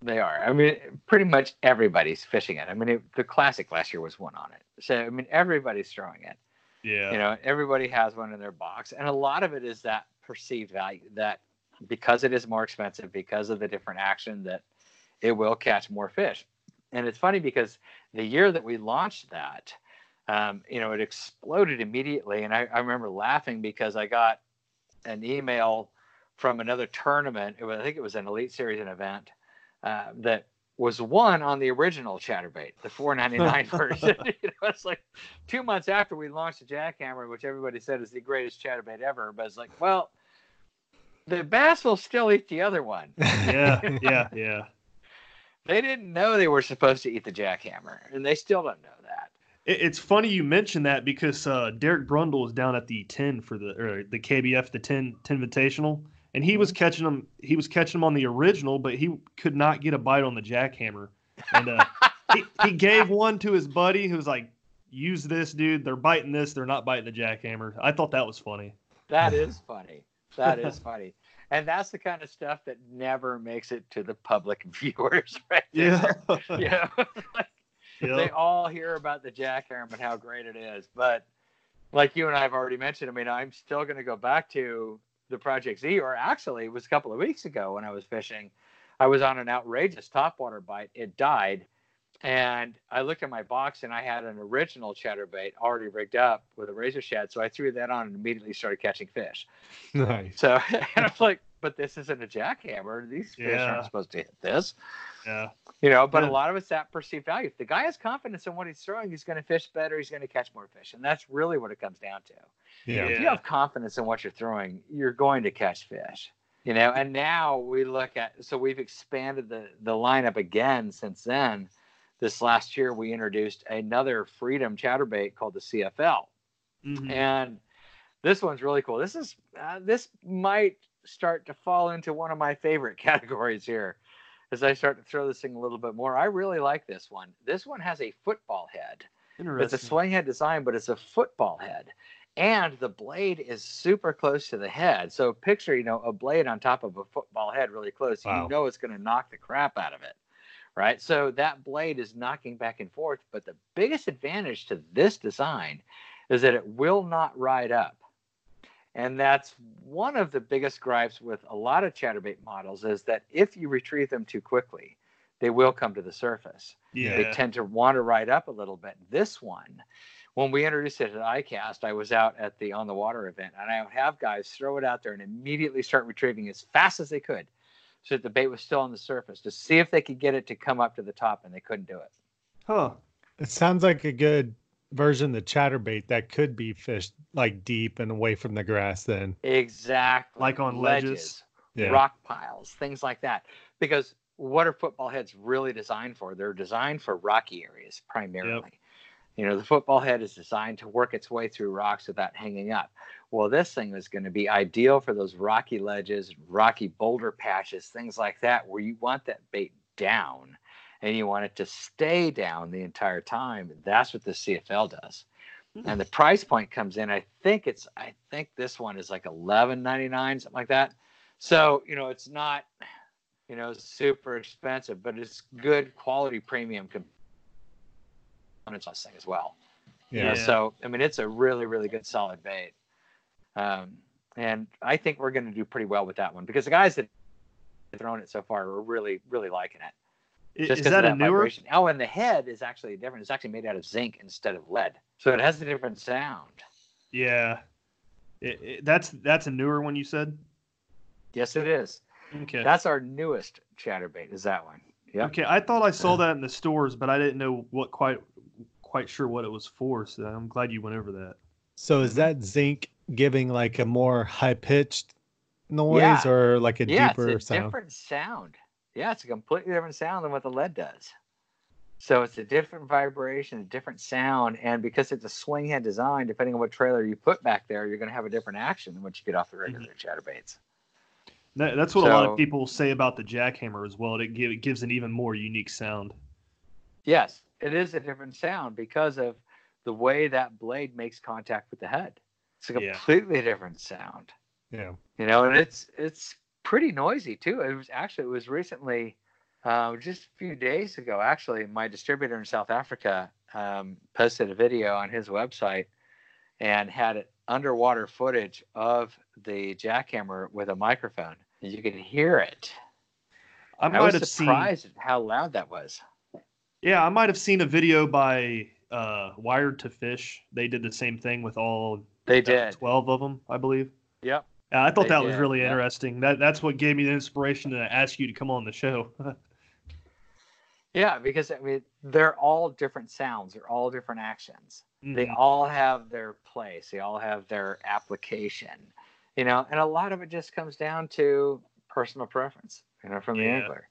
They are. I mean, pretty much everybody's fishing it. I mean, it, the classic last year was won on it. So I mean, everybody's throwing it. Yeah. You know, everybody has one in their box, and a lot of it is that perceived value that because it is more expensive, because of the different action, that it will catch more fish. And it's funny because the year that we launched that, um, you know, it exploded immediately, and I, I remember laughing because I got an email from another tournament. It was, I think it was an Elite Series event uh, that was won on the original chatterbait, the 499 version. you know, it's like two months after we launched the jackhammer, which everybody said is the greatest chatterbait ever. But it's like, well, the bass will still eat the other one. Yeah. Yeah. Yeah. They didn't know they were supposed to eat the jackhammer, and they still don't know that. It, it's funny you mentioned that because uh, Derek Brundle is down at the 10 for the or the KBF the 10 10 Invitational, and he was catching them. He was catching them on the original, but he could not get a bite on the jackhammer. And uh, he, he gave one to his buddy who was like, "Use this, dude. They're biting this. They're not biting the jackhammer." I thought that was funny. That is funny. That is funny. And that's the kind of stuff that never makes it to the public viewers, right? there. You know, like, Yeah. they all hear about the jackhammer and how great it is. But like you and I have already mentioned, I mean, I'm still going to go back to the Project Z, or actually, it was a couple of weeks ago when I was fishing. I was on an outrageous topwater bite. It died. And I looked at my box and I had an original chatterbait already rigged up with a razor shad. So I threw that on and immediately started catching fish. Nice. So and I'm like, but this isn't a jackhammer. These fish Yeah. aren't supposed to hit this. Yeah. You know, but Yeah. a lot of it's that perceived value. If the guy has confidence in what he's throwing, he's going to fish better. He's going to catch more fish. And that's really what it comes down to. Yeah. If you have confidence in what you're throwing, you're going to catch fish. You know, and now we look at so we've expanded the the lineup again since then. This last year we introduced another freedom chatterbait called the CFL. Mhm. And this one's really cool. This is uh, this might start to fall into one of my favorite categories here as I start to throw this thing a little bit more. I really like this one. This one has a football head. It's a swing head design, but it's a football head. And the blade is super close to the head. So picture, you know, a blade on top of a football head really close. Wow. You know it's going to knock the crap out of it. Right. So that blade is knocking back and forth. But the biggest advantage to this design is that it will not ride up. And that's one of the biggest gripes with a lot of chatterbait models is that if you retrieve them too quickly, they will come to the surface yeah. they tend to want to ride up a little bit. This one, when we introduced it at ICAST, I was out at the on the water event, and I would have guys throw it out there and immediately start retrieving as fast as they could, so that the bait was still on the surface to see if they could get it to come up to the top, and they couldn't do it. Huh. It sounds like a good version of the chatterbait that could be fished like deep and away from the grass then. Exactly, Like on ledges? Yeah. rock piles, things like that. Because what are football heads really designed for? They're designed for rocky areas primarily. yep. You know, the football head is designed to work its way through rocks without hanging up. Well, this thing is going to be ideal for those rocky ledges, rocky boulder patches, things like that, where you want that bait down and you want it to stay down the entire time. That's what the CFL does. Hmm. And the price point comes in. I think it's. I think this one is like eleven ninety nine, something like that. So you know, it's not, you know, super expensive, but it's good quality premium components on this thing as well. You know, Yeah. Yeah. so I mean, it's a really, really good solid bait. Um, and I think we're going to do pretty well with that one because the guys that have thrown it so far are really, really liking it. I- Just Is 'cause that of a newer? vibration. Oh, and the head is actually different. It's actually made out of zinc instead of lead, so it has a different sound. Yeah. It, it- that's that's a newer one you said. Yes, it is. Okay. That's our newest chatterbait. Is that one? Yeah. Okay. I thought I saw that in the stores, but I didn't know what quite quite sure what it was for. So I'm glad you went over that. So is that zinc giving like a more high pitched noise Yeah. or like a yeah, deeper it's a sound? different sound. Yeah, it's a completely different sound than what the lead does. So it's a different vibration, a different sound, and because it's a swing head design, depending on what trailer you put back there, you're going to have a different action than what you get off the mm-hmm. regular chatterbaits. That, that's what a lot of people say about the jackhammer as well. It, give, it gives an even more unique sound. Yes, it is a different sound because of the way that blade makes contact with the head. It's a Yeah. completely different sound. Yeah. you know and it's it's pretty noisy too it was actually it was recently uh, just a few days ago actually my distributor in south africa um, posted a video on his website and had underwater footage of the jackhammer with a microphone and you could hear it I i, might was have seen. surprised at how loud that was Yeah, I might have seen a video by uh, Wired2Fish. They did the same thing with all they did twelve of them, I believe. yep Uh, I thought They that was really yeah. interesting. That that's what gave me the inspiration to ask you to come on the show. yeah because i mean they're all different sounds they're all different actions they Mhm. all have their place they all have their application you know and a lot of it just comes down to personal preference you know from the Yeah. angler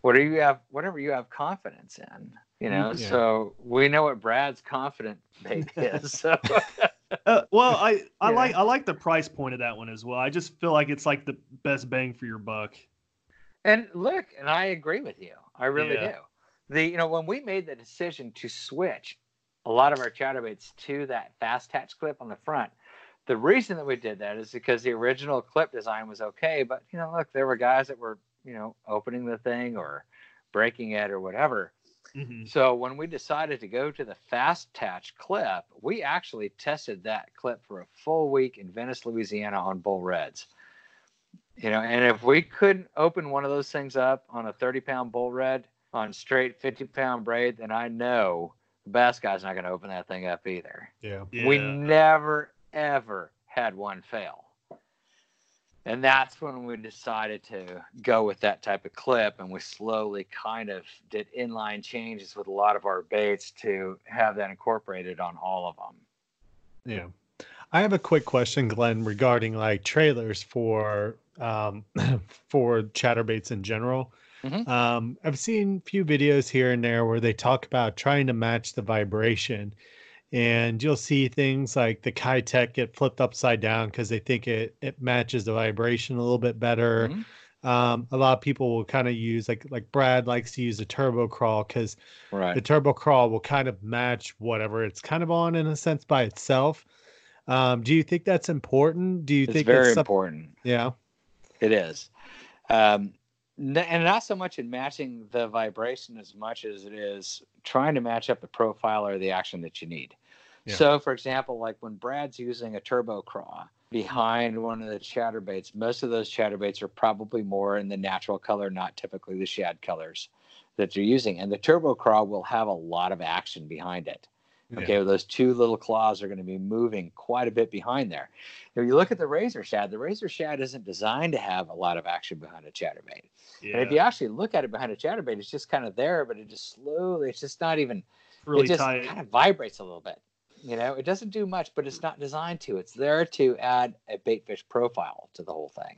what do you have whatever you have confidence in you know Yeah. so we know what brad's confident bait is so Uh, well, I I Yeah. like I like the price point of that one as well. I just feel like it's like the best bang for your buck. And look, and I agree with you. I really Yeah. do. The you know when we made the decision to switch a lot of our chatterbaits to that fast attach clip on the front, the reason that we did that is because the original clip design was okay, but you know, look, there were guys that were you know opening the thing or breaking it or whatever. Mhm. So when we decided to go to the fast attach clip, we actually tested that clip for a full week in Venice, Louisiana on bull reds. You know, and if we couldn't open one of those things up on a 30 pound bull red, on straight 50 pound braid, then I know the bass guy's not going to open that thing up either. Yeah. We never, ever had one fail. And that's when we decided to go with that type of clip. And we slowly kind of did inline changes with a lot of our baits to have that incorporated on all of them. Yeah. I have a quick question, Glenn, regarding like trailers for um for chatterbaits in general. Mhm. Um, I've seen a few videos here and there where they talk about trying to match the vibration, and you'll see things like the Keitech get flipped upside down because they think it it matches the vibration a little bit better. Mhm. Um, a lot of people will kind of use like like Brad likes to use a turbo craw because Right. the turbo craw will kind of match whatever it's kind of on in a sense by itself. Um, do you think that's important? Do you it's think very it's important. Yeah. It is. Um, and not so much in matching the vibration as much as it is trying to match up the profile or the action that you need. Yeah. So, for example, like when Brad's using a turbo craw behind one of the chatterbaits, most of those chatterbaits are probably more in the natural color, not typically the shad colors that you're using. And the turbo craw will have a lot of action behind it. Okay, well, those two little claws are going to be moving quite a bit behind there. If you look at the razor shad, the razor shad isn't designed to have a lot of action behind a chatterbait. Yeah. And if you actually look at it behind a chatterbait, it's just kind of there, but it just slowly, it's just not even, really it just tight. kind of vibrates a little bit. You know, it doesn't do much, but it's not designed to. It's there to add a baitfish profile to the whole thing.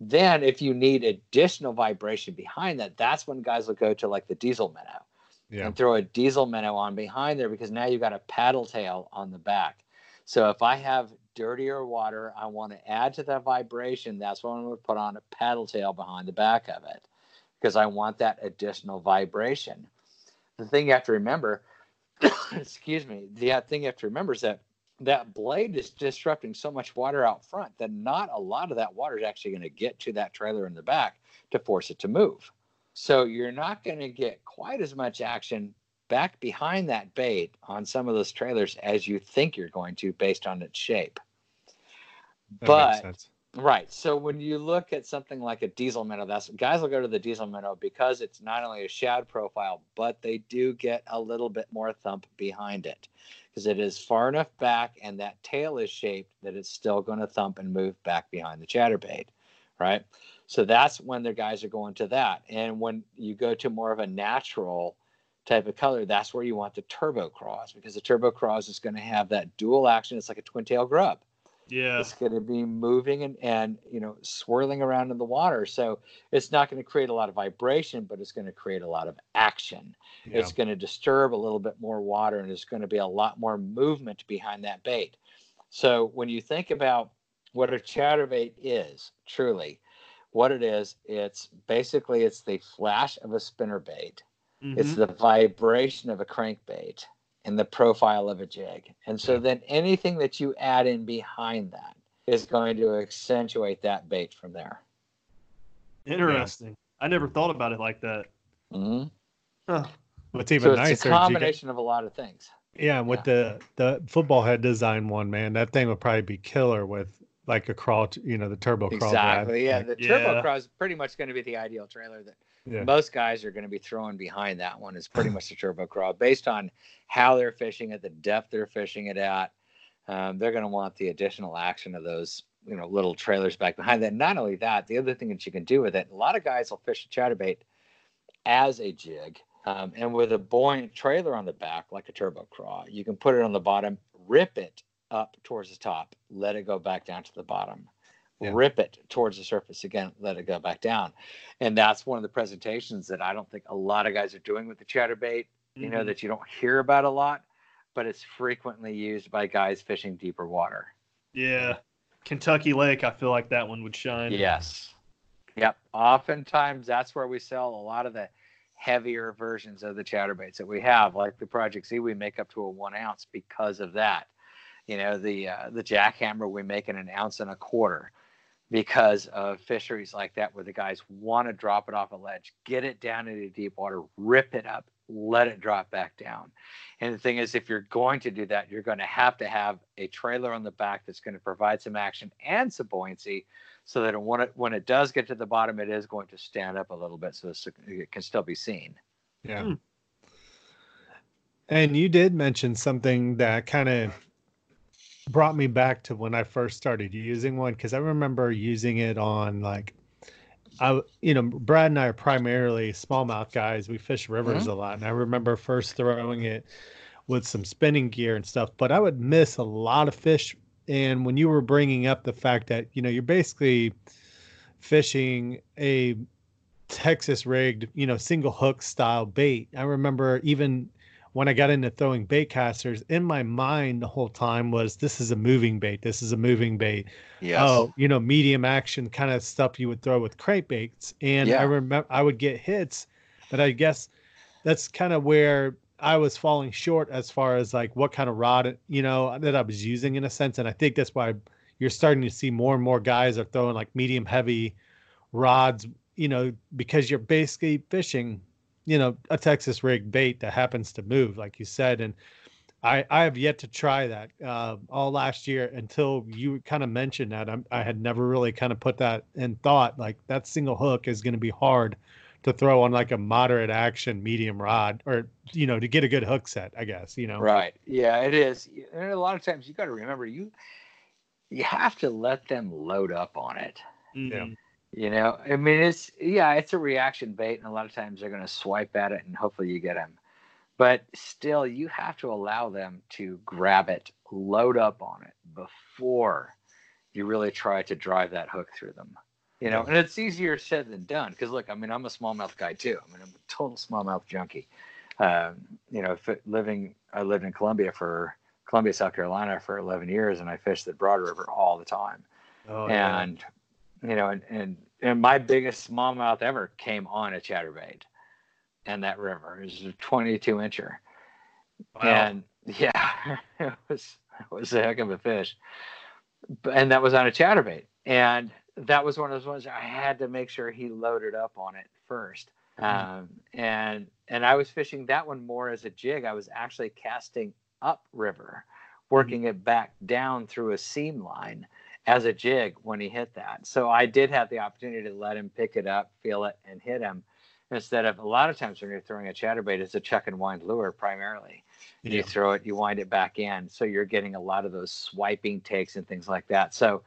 Then, if you need additional vibration behind that, that's when guys will go to like the diesel minnow Yeah. and throw a diesel minnow on behind there because now you've got a paddle tail on the back. So if I have dirtier water, I want to add to that vibration. That's when I'm going to put on a paddle tail behind the back of it because I want that additional vibration. The thing you have to remember, excuse me, the uh, thing you have to remember is that that blade is disrupting so much water out front that not a lot of that water is actually going to get to that trailer in the back to force it to move. So you're not going to get quite as much action back behind that bait on some of those trailers as you think you're going to based on its shape. That but. Right. So when you look at something like a diesel minnow, that's guys will go to the diesel minnow because it's not only a shad profile, but they do get a little bit more thump behind it because it is far enough back and that tail is shaped that it's still going to thump and move back behind the chatterbait. Right. So that's when the guys are going to that. And when you go to more of a natural type of color, that's where you want the turbo craws because the turbo craws is going to have that dual action. It's like a twin tail grub yeah. it's going to be moving and, and you know swirling around in the water so it's not going to create a lot of vibration but it's going to create a lot of action Yeah. it's going to disturb a little bit more water and there's going to be a lot more movement behind that bait so when you think about what a chatterbait is truly what it is it's basically it's the flash of a spinner bait it's Mhm. the vibration of a crankbait and the profile of a jig. And so then anything that you add in behind that is going to accentuate that bait from there. Interesting. I never thought about it like that. Mhm. Huh. What's even So it's nicer? a is you get- combination of a lot of things. yeah, and with the the football head design one, man, that thing would probably be killer with like a crawl, you know, the turbo craw. Exactly. Yeah. Like, The Yeah. Turbo Craws is pretty much going to be the ideal trailer that yeah. most guys are going to be throwing behind that one is pretty much the turbo craw based on how they're fishing it, the depth they're fishing it at. Um, they're going to want the additional action of those, you know, little trailers back behind that. Not only that, the other thing that you can do with it, a lot of guys will fish a chatterbait as a jig, um, and with a buoyant trailer on the back, like a turbo craw, you can put it on the bottom, rip it up towards the top, let it go back down to the bottom. Yeah. Rip it towards the surface again, let it go back down and that's one of the presentations that I don't think a lot of guys are doing with the chatterbait. You know mm-hmm. that you don't hear about a lot, but it's frequently used by guys fishing deeper water. Yeah. Kentucky Lake, I feel like that one would shine. Yes. Yep. Oftentimes that's where we sell a lot of the heavier versions of the chatterbaits that we have, like the Project Z. We make up to a one ounce because of that. You know, the uh, the jackhammer we make in an ounce and a quarter because of fisheries like that where the guys want to drop it off a ledge, get it down into deep water, rip it up, let it drop back down. And the thing is, if you're going to do that, you're going to have to have a trailer on the back that's going to provide some action and some buoyancy so that when it when it does get to the bottom, it is going to stand up a little bit, so it can still be seen. Yeah. Hmm. And you did mention something that kind of brought me back to when I first started using one because I remember using it on like I you know Brad and I are primarily smallmouth guys. We fish rivers mm-hmm. a lot, and I remember first throwing it with some spinning gear and stuff. But I would miss a lot of fish. And when you were bringing up the fact that you know you're basically fishing a Texas rigged, you know, single hook style bait. I remember even when I got into throwing bait casters, in my mind the whole time was this is a moving bait. This is a moving bait. Yes. Oh, you know, medium action kind of stuff you would throw with crankbaits. And yeah. I remember I would get hits, but I guess that's kind of where I was falling short as far as like what kind of rod, you know, that I was using in a sense. And I think that's why you're starting to see more and more guys are throwing like medium heavy rods, you know, because you're basically fishing you know a Texas rig bait that happens to move, like you said, and I I have yet to try that uh, all last year until you kind of mentioned that. I'm, I had never really kind of put that in thought. Like that single hook is going to be hard to throw on like a moderate action medium rod, or you know to get a good hook set. I guess you know. Right. Yeah, it is. And a lot of times you got to remember you you have to let them load up on it. Mm-hmm. Yeah. You know, I mean, it's yeah, it's a reaction bait, and a lot of times they're going to swipe at it, and hopefully you get them. But still, you have to allow them to grab it, load up on it before you really try to drive that hook through them. You know, and it's easier said than done because look, I mean, I'm a smallmouth guy too. I mean, I'm a total smallmouth junkie. Um, you know, living, I lived in Columbia for Columbia, South Carolina for 11 years, and I fished the Broad River all the time. Oh, and you know, and, and, and my biggest smallmouth ever came on a chatterbait and that river. Was a 22 incher. Wow. And yeah, it was, it was a heck of a fish. And that was on a chatterbait. And that was one of those ones I had to make sure he loaded up on it 1st mm-hmm. um, and and I was fishing that one more as a jig. I was actually casting up river, working mm-hmm. it back down through a seam line as a jig when he hit that. So I did have the opportunity to let him pick it up, feel it, and hit him instead of a lot of times when you're throwing a chatterbait, it's a chuck and wind lure primarily. Yeah. You throw it, you wind it back in. So you're getting a lot of those swiping takes and things like that. So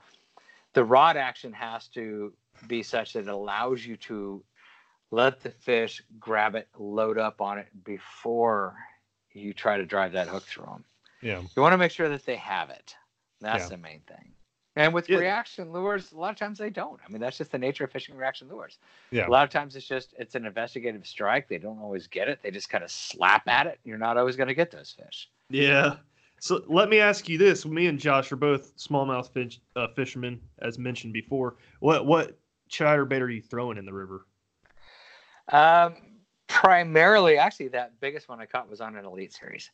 the rod action has to be such that it allows you to let the fish grab it, load up on it before you try to drive that hook through them. Yeah. You want to make sure that they have it. That's yeah. the main thing. And with yeah. reaction lures, a lot of times they don't. I mean, that's just the nature of fishing reaction lures. Yeah. A lot of times it's just it's an investigative strike. They don't always get it. They just kind of slap at it. You're not always going to get those fish. Yeah. So let me ask you this: Me and Josh are both smallmouth fish, uh, fishermen, as mentioned before. What what chatterbait are you throwing in the river? Um, primarily, actually, that biggest one I caught was on an elite series.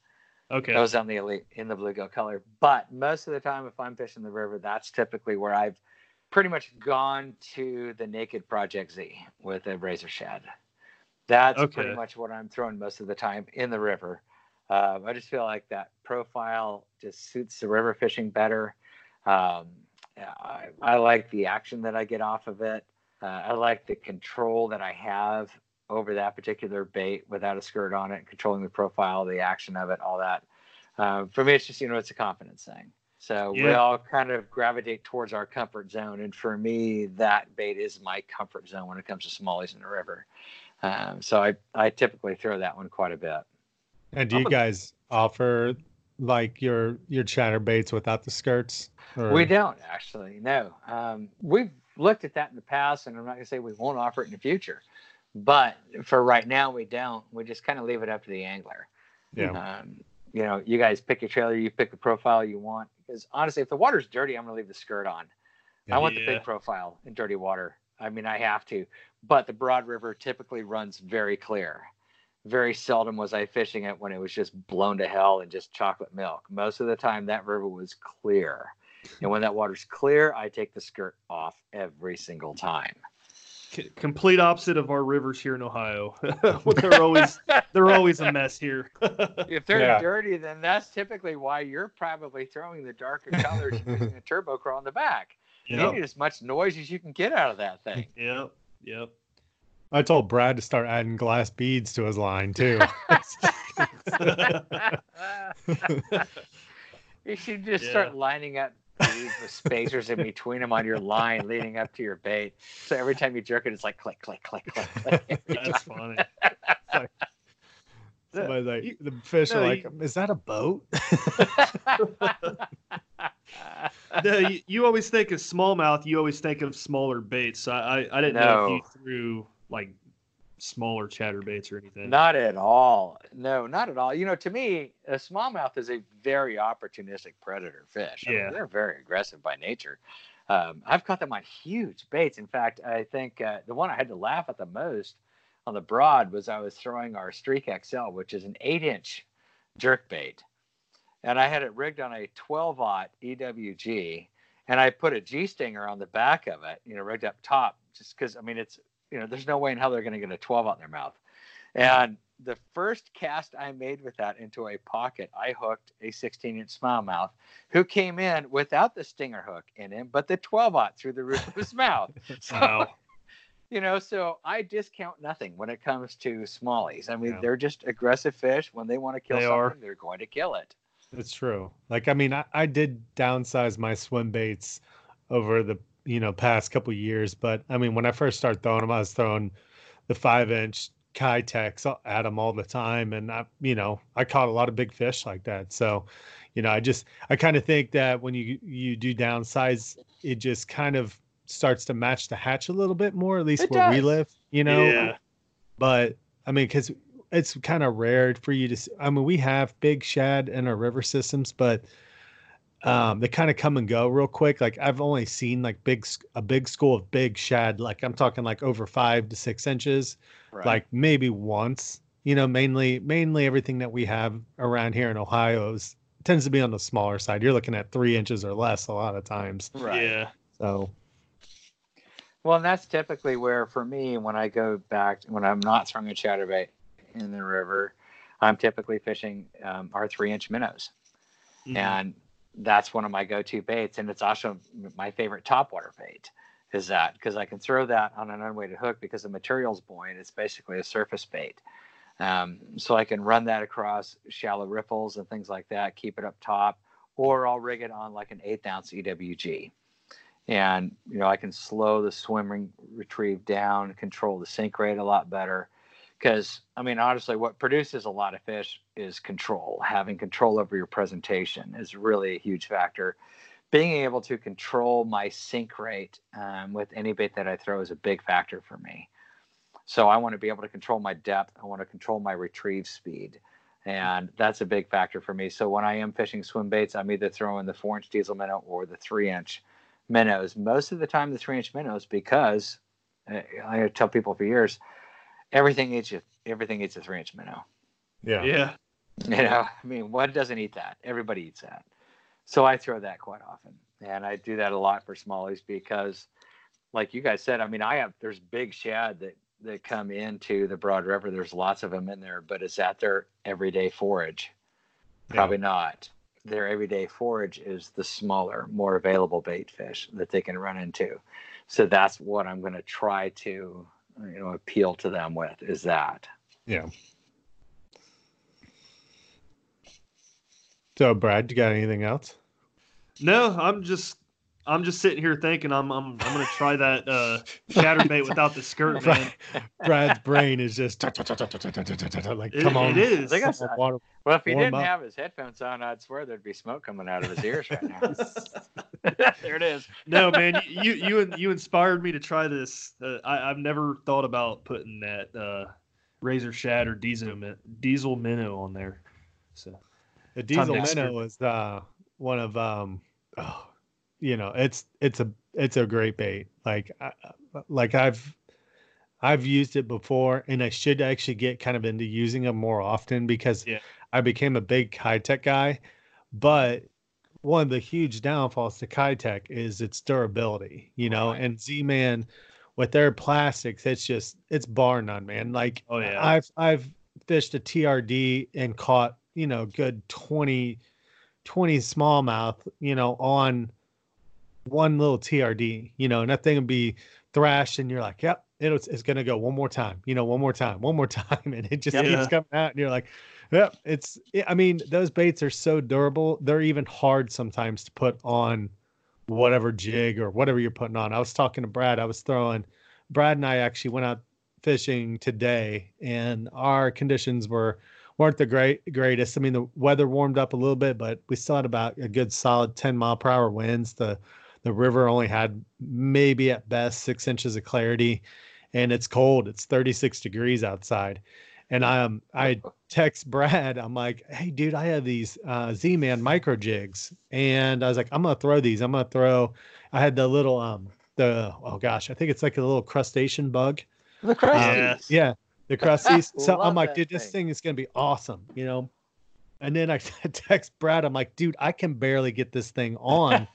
Okay. That was on the elite in the bluegill color. But most of the time, if I'm fishing the river, that's typically where I've pretty much gone to the Naked Project Z with a razor shad. That's okay. pretty much what I'm throwing most of the time in the river. Um, I just feel like that profile just suits the river fishing better. Um, I, I, like the action that I get off of it. Uh, I like the control that I have over that particular bait without a skirt on it, controlling the profile, the action of it, all that. Uh, for me, it's just you know it's a confidence thing. So yeah. we all kind of gravitate towards our comfort zone, and for me, that bait is my comfort zone when it comes to smallies in the river. Um, so I I typically throw that one quite a bit. And do you guys offer like your your chatter baits without the skirts? Or? We don't actually. No, um, we've looked at that in the past, and I'm not gonna say we won't offer it in the future. But for right now, we don't. We just kind of leave it up to the angler. Yeah. Um, you know, you guys pick your trailer, you pick the profile you want. Because honestly, if the water's dirty, I'm gonna leave the skirt on. Yeah. I want the big profile in dirty water. I mean, I have to. But the Broad River typically runs very clear. Very seldom was I fishing it when it was just blown to hell and just chocolate milk. Most of the time, that river was clear. And when that water's clear, I take the skirt off every single time complete opposite of our rivers here in Ohio. they're always they're always a mess here. if they're yeah. dirty, then that's typically why you're probably throwing the darker colors using a turbo craw in the back. You need as much noise as you can get out of that thing. Yep. Yep. I told Brad to start adding glass beads to his line too. you should just Yeah. start lining up beads with spacers in between them on your line leading up to your bait. So every time you jerk it, it's like click, click, click, click, click. That's funny. Somebody's like, You- the fish no, are like, you- is that a boat? no, you, you always think of smallmouth. You always think of smaller baits. So I, I, I didn't know if you threw like smaller chatter baits or anything. Not at all. No, not at all. You know, to me, a smallmouth is a very opportunistic predator fish. I mean, Yeah. they're very aggressive by nature. Um, I've caught them on huge baits. In fact, I think uh, the one I had to laugh at the most on the broad was I was throwing our Streak XL, which is an eight inch jerk bait. And I had it rigged on a 12 aught EWG. And I put a G stinger on the back of it, you know, rigged up top, just because, I mean, it's, you know, there's no way in hell they're going to get a 12 out in their mouth. And the first cast I made with that into a pocket, I hooked a 16 inch smallmouth who came in without the stinger hook in him, but the 12 aught through the roof of his mouth. So, Wow. you know, so I discount nothing when it comes to smallies. I mean, Yeah. they're just aggressive fish. When they want to kill They something, are. they're going to kill it. It's true. Like I mean, I, I did downsize my swim baits over the you know past couple years, but I mean when I first started throwing them, I was throwing the five inch Keitechs at them all the time, and I you know I caught a lot of big fish like that. So, you know, I just I kind of think that when you you do downsize, it just kind of starts to match the hatch a little bit more, at least It where we live. You know, Yeah. but I mean, because it's kind of rare for you to. I mean, we have big shad in our river systems, but um, they kind of come and go real quick. Like I've only seen like big a big school of big shad. Like I'm talking like over five to six inches. Right. Like maybe once. You know, mainly mainly everything that we have around here in Ohio is tends to be on the smaller side. You're looking at three inches or less a lot of times. right. Yeah. So Well, and that's typically where, for me, when I go back, when I'm not throwing a chatterbait in the river, I'm typically fishing um, our three inch minnows. Mhm. And that's one of my go to baits. And it's also my favorite topwater bait is that because I can throw that on an unweighted hook because the material's buoyant. It's basically a surface bait. Um, so I can run that across shallow ripples and things like that, keep it up top, or I'll rig it on like an eighth ounce EWG and you know I can slow the swimming retrieve down, control the sink rate a lot better. Because I mean, honestly, what produces a lot of fish is control. Having control over your presentation is really a huge factor. Being able to control my sink rate um, with any bait that I throw is a big factor for me. So I want to be able to control my depth. I want to control my retrieve speed. And that's a big factor for me. So when I am fishing swim baits, I'm either throwing the four inch diesel minnow or the three inch minnows. Most of the time, the three inch minnows because uh, I tell people for years, everything eats a, everything eats a three inch minnow. yeah, Yeah. You know, I mean, what doesn't eat that? Everybody eats that. So I throw that quite often, and I do that a lot for smallies because, like you guys said, I mean, I have there's big shad that that come into the Broad River. There's lots of them in there, but is that their everyday forage? Probably not. Their everyday forage is the smaller, more available bait fish that they can run into. So that's what I'm going to try to, you know, appeal to them with is that. yeah. So, Brad, you got anything else? No, I'm just I'm just sitting here thinking I'm I'm I'm gonna try that uh chatterbait without the skirt, man. Brad's brain is just like, It- come on. it is. I think Water- Well, if he didn't up. have his headphones on, I'd swear there'd be smoke coming out of his ears right now. there it is. No, man, you you you inspired me to try this. Uh, I I've never thought about putting that uh razor shad or diesel diesel minnow on there. So The diesel minnow is uh, one of um, oh, you know, it's it's a it's a great bait. Like I, like I've I've used it before, and I should actually get kind of into using them more often because Yeah. I became a big Keitech guy. But one of the huge downfalls to Keitech is its durability, you know, Right. and Z Man with their plastics, it's just it's bar none, man. Like Oh, yeah. I've I've fished a TRD and caught, you know, good 20 20 smallmouth, you know, on one little TRD, you know, and that thing would be thrashed, and you're like, yep, it's, it's gonna go one more time, you know, one more time, one more time, and it just Yeah. keeps coming out, and you're like, yep, it's. I mean, those baits are so durable; they're even hard sometimes to put on whatever jig or whatever you're putting on. I was talking to Brad. I was throwing. Brad and I actually went out fishing today, and our conditions were weren't the great greatest. I mean, the weather warmed up a little bit, but we still had about a good solid 10 mile per hour winds. The the river only had maybe at best six inches of clarity, and it's cold. It's 36 degrees outside, and I um I text Brad. I'm like, hey dude, I have these uh, Z-Man micro jigs, and I was like, I'm gonna throw these. I'm gonna throw. I had the little um the oh gosh, I think it's like a little crustacean bug. The Um, yeah, the crusties. so I'm like, dude, this thing. thing is gonna be awesome, you know. And then I text Brad. I'm like, dude, I can barely get this thing on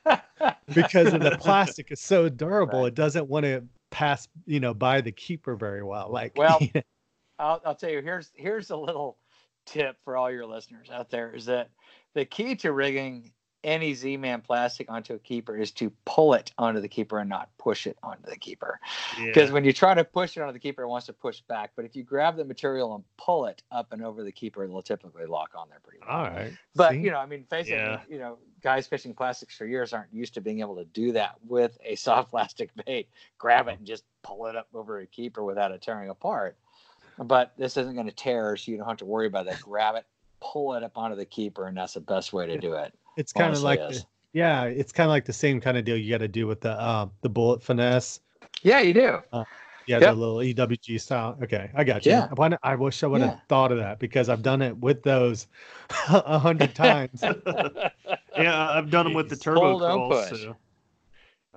because of the plastic is so durable. Right. It doesn't want to pass, you know, by the keeper very well. Like, Well, I'll, I'll tell you here's here's a little tip for all your listeners out there is that the key to rigging any Z-Man plastic onto a keeper is to pull it onto the keeper and not push it onto the keeper. Because Yeah. when you try to push it onto the keeper, it wants to push back. But if you grab the material and pull it up and over the keeper, it'll typically lock on there pretty well. all right, But see? you know, I mean, face it, Yeah. you know, guys fishing plastics for years aren't used to being able to do that with a soft plastic bait. Grab it and just pull it up over a keeper without it tearing apart. But this isn't going to tear, so you don't have to worry about that. Grab it, pull it up onto the keeper, and that's the best way to do it. it's kind of like, the, yeah, it's kind of like the same kind of deal you got to do with the um the bullet finesse. Yeah, you do. Yeah, Yep. the little EWG style. Okay, I got you. Yeah. I, I wish I would have Yeah. thought of that because I've done it with those a hundred times. yeah, I've done them with the turbo Pull, don't crawls. push. So.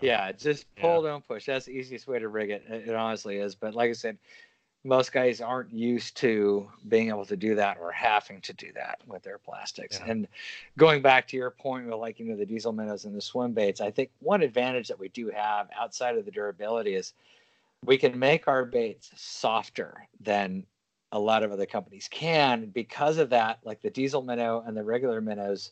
Yeah, just Yeah. pull, don't push. That's the easiest way to rig it. It it honestly is. But like I said, most guys aren't used to being able to do that or having to do that with their plastics. Yeah. And going back to your point with like you know the diesel minnows and the swim baits, I think one advantage that we do have outside of the durability is we can make our baits softer than a lot of other companies can because of that like the diesel minnow and the regular minnows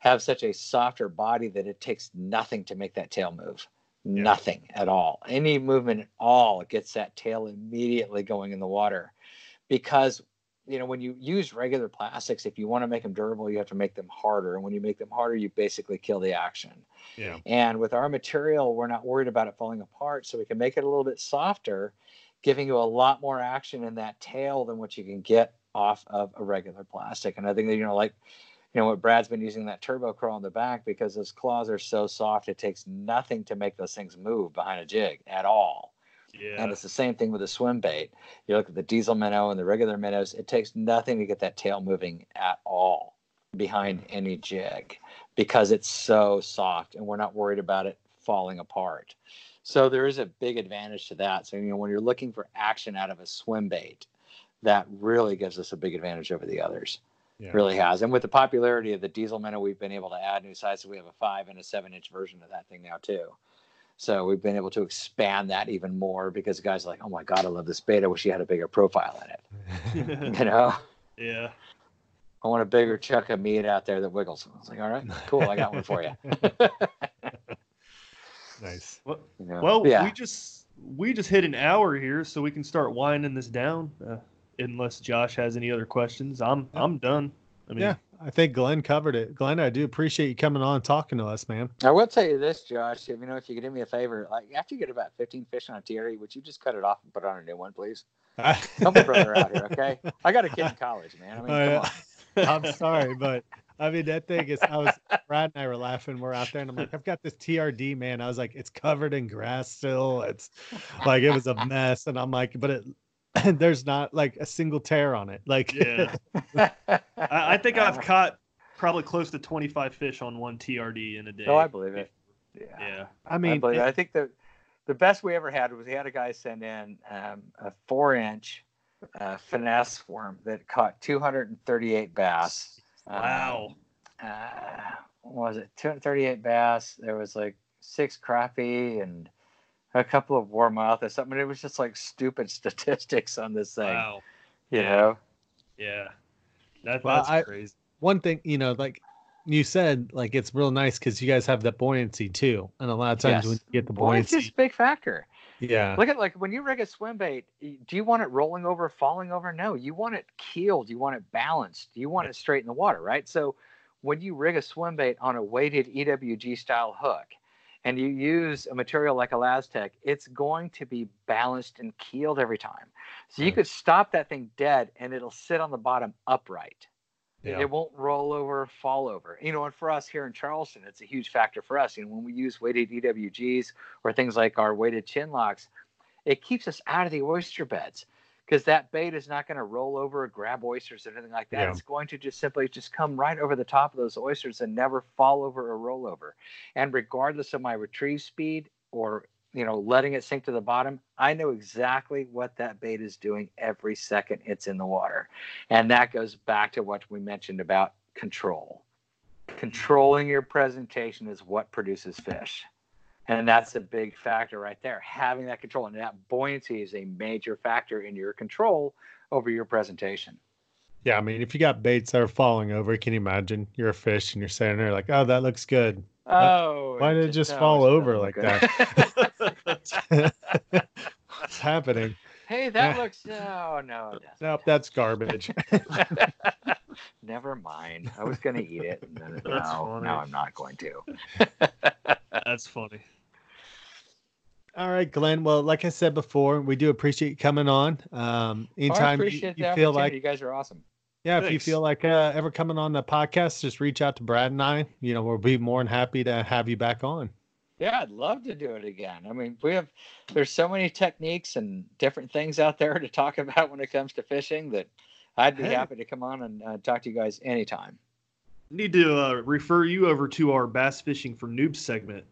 have such a softer body that it takes nothing to make that tail move nothing at all any movement at all gets that tail immediately going in the water because you know when you use regular plastics if you want to make them durable you have to make them harder and when you make them harder you basically kill the action Yeah. and with our material, we're not worried about it falling apart. So we can make it a little bit softer, giving you a lot more action in that tail than what you can get off of a regular plastic. And I think that, you know, like, you know, what Brad's been using that turbo craw in the back because those claws are so soft, it takes nothing to make those things move behind a jig at all. Yeah. And it's the same thing with the swim bait. You look at the diesel minnow and the regular minnows, it takes nothing to get that tail moving at all behind any jig because it's so soft and we're not worried about it falling apart. So there is a big advantage to that. So, you know, when you're looking for action out of a swim bait, that really gives us a big advantage over the others. Yeah. Really has. And with the popularity of the diesel minnow, we've been able to add new sizes. We have a five and a seven inch version of that thing now, too. So we've been able to expand that even more because guys are like, oh my God, I love this bait. I wish you had a bigger profile in it. You know, yeah. I want a bigger chunk of meat out there that wiggles. I was like, all right, cool. I got one for you. nice. Well, You know? well yeah. we just we just hit an hour here, so we can start winding this down. Uh, unless Josh has any other questions, I'm I'm done. I mean, Yeah, I think Glenn covered it. Glenn, I do appreciate you coming on and talking to us, man. I will tell you this, Josh. If you know, if you could do me a favor, like after you get about 15 fish on a TRD, would you just cut it off and put on a new one, please? Help a brother out here, okay? I got a kid in college, man. I mean, Oh, come yeah. on. I'm sorry, but I mean that thing is. I was Brad and I were laughing. We're out there, and I'm like, I've got this TRD, man. I was like, it's covered in grass still. It's like it was a mess, and I'm like, but it. There's not like a single tear on it. Like, yeah. I, I think I've caught probably close to 25 fish on one TRD in a day. Oh, I believe it. Yeah. Yeah. I I mean, believe it. it- I think the the best we ever had was we had a guy send in um, a four inch uh, finesse worm that caught 238 bass. Um, Wow. uh, what was it 238 bass? There was like six crappie and a couple of warm warmouth or something. It was just like stupid statistics on this thing, Wow. you Yeah. know. Yeah. That, Well, that's I- crazy. one thing, you know, like you said like it's real nice because you guys have that buoyancy too, and a lot of times Yes. when you get the Buoyancy is buoyancy, a big factor. yeah, Look at like when you rig a swim bait, do you want it rolling over, falling over? No, you want it keeled, you want it balanced, you want it straight in the water, right? So when you rig a swim bait on a weighted EWG style hook and you use a material like ElaZtech, it's going to be balanced and keeled every time. So you could stop that thing dead and it'll sit on the bottom upright. It- yeah, It won't roll over, fall over. You know, and for us here in Charleston, it's a huge factor for us. You know, when we use weighted EWGs or things like our weighted chin locks, it keeps us out of the oyster beds because that bait is not going to roll over or grab oysters or anything like that. Yeah. It's going to just simply just come right over the top of those oysters and never fall over or roll over. And regardless of my retrieve speed or you know letting it sink to the bottom, I know exactly what that bait is doing every second it's in the water. And that goes back to what we mentioned about control. Controlling your presentation is what produces fish. And that's a big factor right there. Having that control and that buoyancy is a major factor in your control over your presentation. yeah. I mean, if you got baits that are falling over, can you imagine you're a fish and you're standing there like, oh, that looks good. Oh, why did it just no, fall over like good. What's happening? hey, that Yeah. looks no, no. Nope, that's garbage. Never mind. I was going to eat it. and then- That's no, funny. no, I'm not going to. That's funny. All right, Glenn. Well, like I said before, we do appreciate you coming on. Um, I anytime you, appreciate you the feel like, you guys are awesome. yeah, if you feel like uh, ever coming on the podcast, just reach out to Brad and I. You know, we'll be more than happy to have you back on. Yeah, I'd love to do it again. I mean, we have there's so many techniques and different things out there to talk about when it comes to fishing that I'd be Hey. happy to come on and uh, talk to you guys anytime. Need to uh, refer you over to our bass fishing for noobs segment.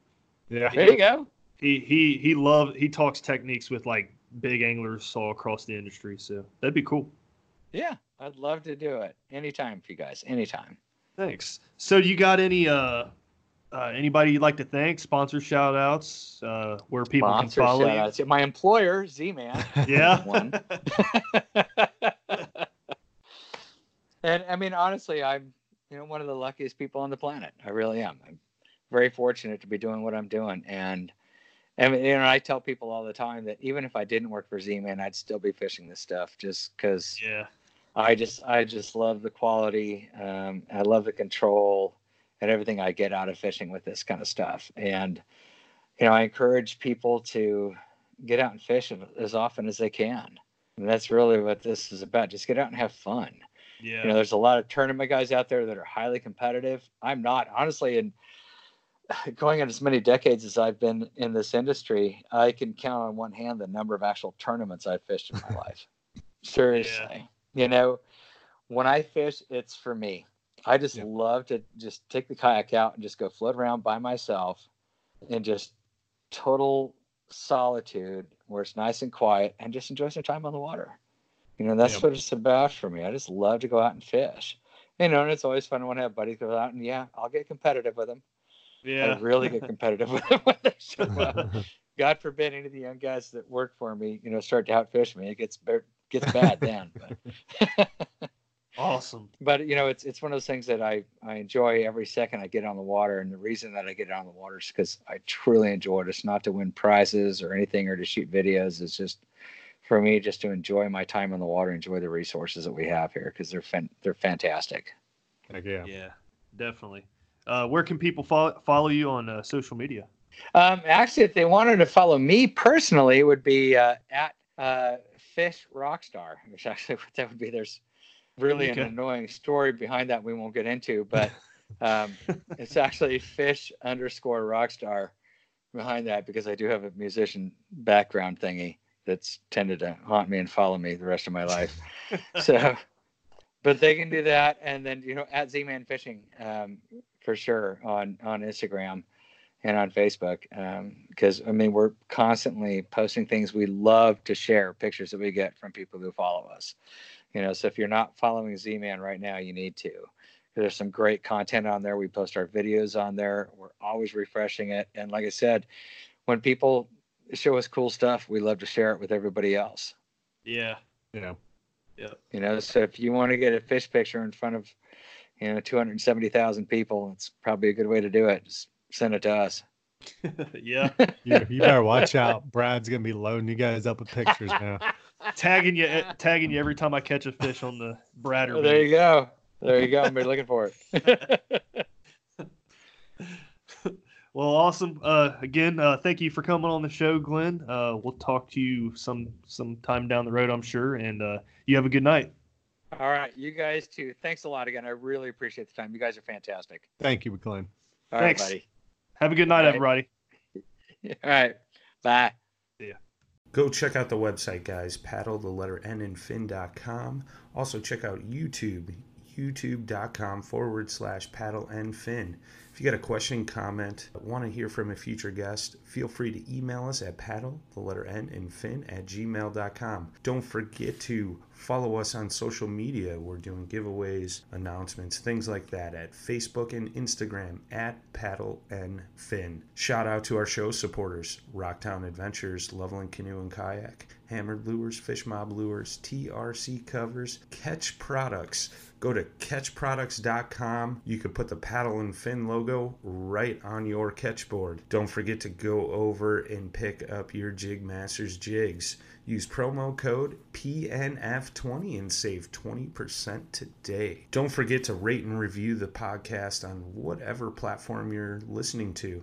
Yeah. There you go. He he he love he talks techniques with like big anglers all across the industry. So that'd be cool. Yeah, I'd love to do it anytime for you guys. Anytime. Thanks. So you got any uh, uh anybody you'd like to thank? Sponsor shout outs, uh where people Sponsor can follow shout outs. My employer, Z Man. Yeah. One. and I mean, honestly, I'm you know one of the luckiest people on the planet. I really am. I'm very fortunate to be doing what I'm doing, and I mean, you know, I tell people all the time that even if I didn't work for Z-Man, I'd still be fishing this stuff just because yeah. I just I just love the quality. Um, I love the control and everything I get out of fishing with this kind of stuff. And you know, I encourage people to get out and fish as often as they can. And that's really what this is about. Just get out and have fun. Yeah. You know, there's a lot of tournament guys out there that are highly competitive. I'm not honestly, and going on as many decades as I've been in this industry, I can count on one hand the number of actual tournaments I've fished in my life. Seriously, you know, when I fish, it's for me. I just Yeah. love to just take the kayak out and just go float around by myself and just total solitude where it's nice and quiet and just enjoy some time on the water. You know, that's Yep. what it's about for me. I just love to go out and fish. You know, and it's always fun when I have buddies go out and yeah, I'll get competitive with them. Yeah. I really get competitive with them when they. God forbid any of the young guys that work for me, you know, start to outfish me. It gets be- gets bad then. But, Awesome. but you know, it's it's one of those things that I I enjoy every second I get on the water, and the reason that I get on the water is because I truly enjoy it. It's not to win prizes or anything or to shoot videos. It's just for me just to enjoy my time on the water, enjoy the resources that we have here because they're fan- they're fantastic. Heck yeah. Yeah. Definitely. Uh, where can people follow follow you on uh, social media? Um, actually, if they wanted to follow me personally, it would be uh, at uh, Fish Rockstar, which actually that would be. There's really Okay. an annoying story behind that we won't get into, but um, it's actually Fish underscore Rockstar behind that because I do have a musician background thingy that's tended to haunt me and follow me the rest of my life. so, but they can do that, and then you know at Z-Man Fishing um, for sure on on Instagram and on Facebook um, because I mean we're constantly posting things we love to share pictures that we get from people who follow us. You know, so if you're not following Z-Man right now, you need to. There's some great content on there. We post our videos on there. We're always refreshing it, and like I said, when people show us cool stuff, we love to share it with everybody else. Yeah. Yeah. You know, so if you want to get a fish picture in front of, you know 270,000 people. It's probably a good way to do it. Just send it to us. yeah. You, you better watch out. Brad's gonna be loading you guys up with pictures now. tagging you tagging you every time I catch a fish on the Bradder. Oh, there you go. There you go. I'm looking for it. well, awesome. Uh, again, uh, thank you for coming on the show, Glenn. Uh, we'll talk to you some some time down the road, I'm sure. And uh, you have a good night. All right, you guys too. Thanks a lot again. I really appreciate the time. You guys are fantastic. Thank you, Glenn. All Thanks. right, buddy. Have a good night, All right. everybody. All right. Bye. Go check out the website, guys. Paddle the letter N and fin.com. Also, check out YouTube, youtube.com forward slash paddle and fin. If you got a question, comment, want to hear from a future guest, feel free to email us at paddle, the letter N and fin at gmail.com. Don't forget to follow us on social media. We're doing giveaways, announcements, things like that at Facebook and Instagram at paddle and fin. Shout out to our show supporters Rocktown Adventures, Leveling Canoe and Kayak, Hammered Lures, Fish Mob Lures, TRC Covers, Catch Products. Go to catchproducts.com. You could put the paddle and fin logo right on your catch board. Don't forget to go over and pick up your Jig Masters jigs. Use promo code PNF20 and save 20% today. Don't forget to rate and review the podcast on whatever platform you're listening to.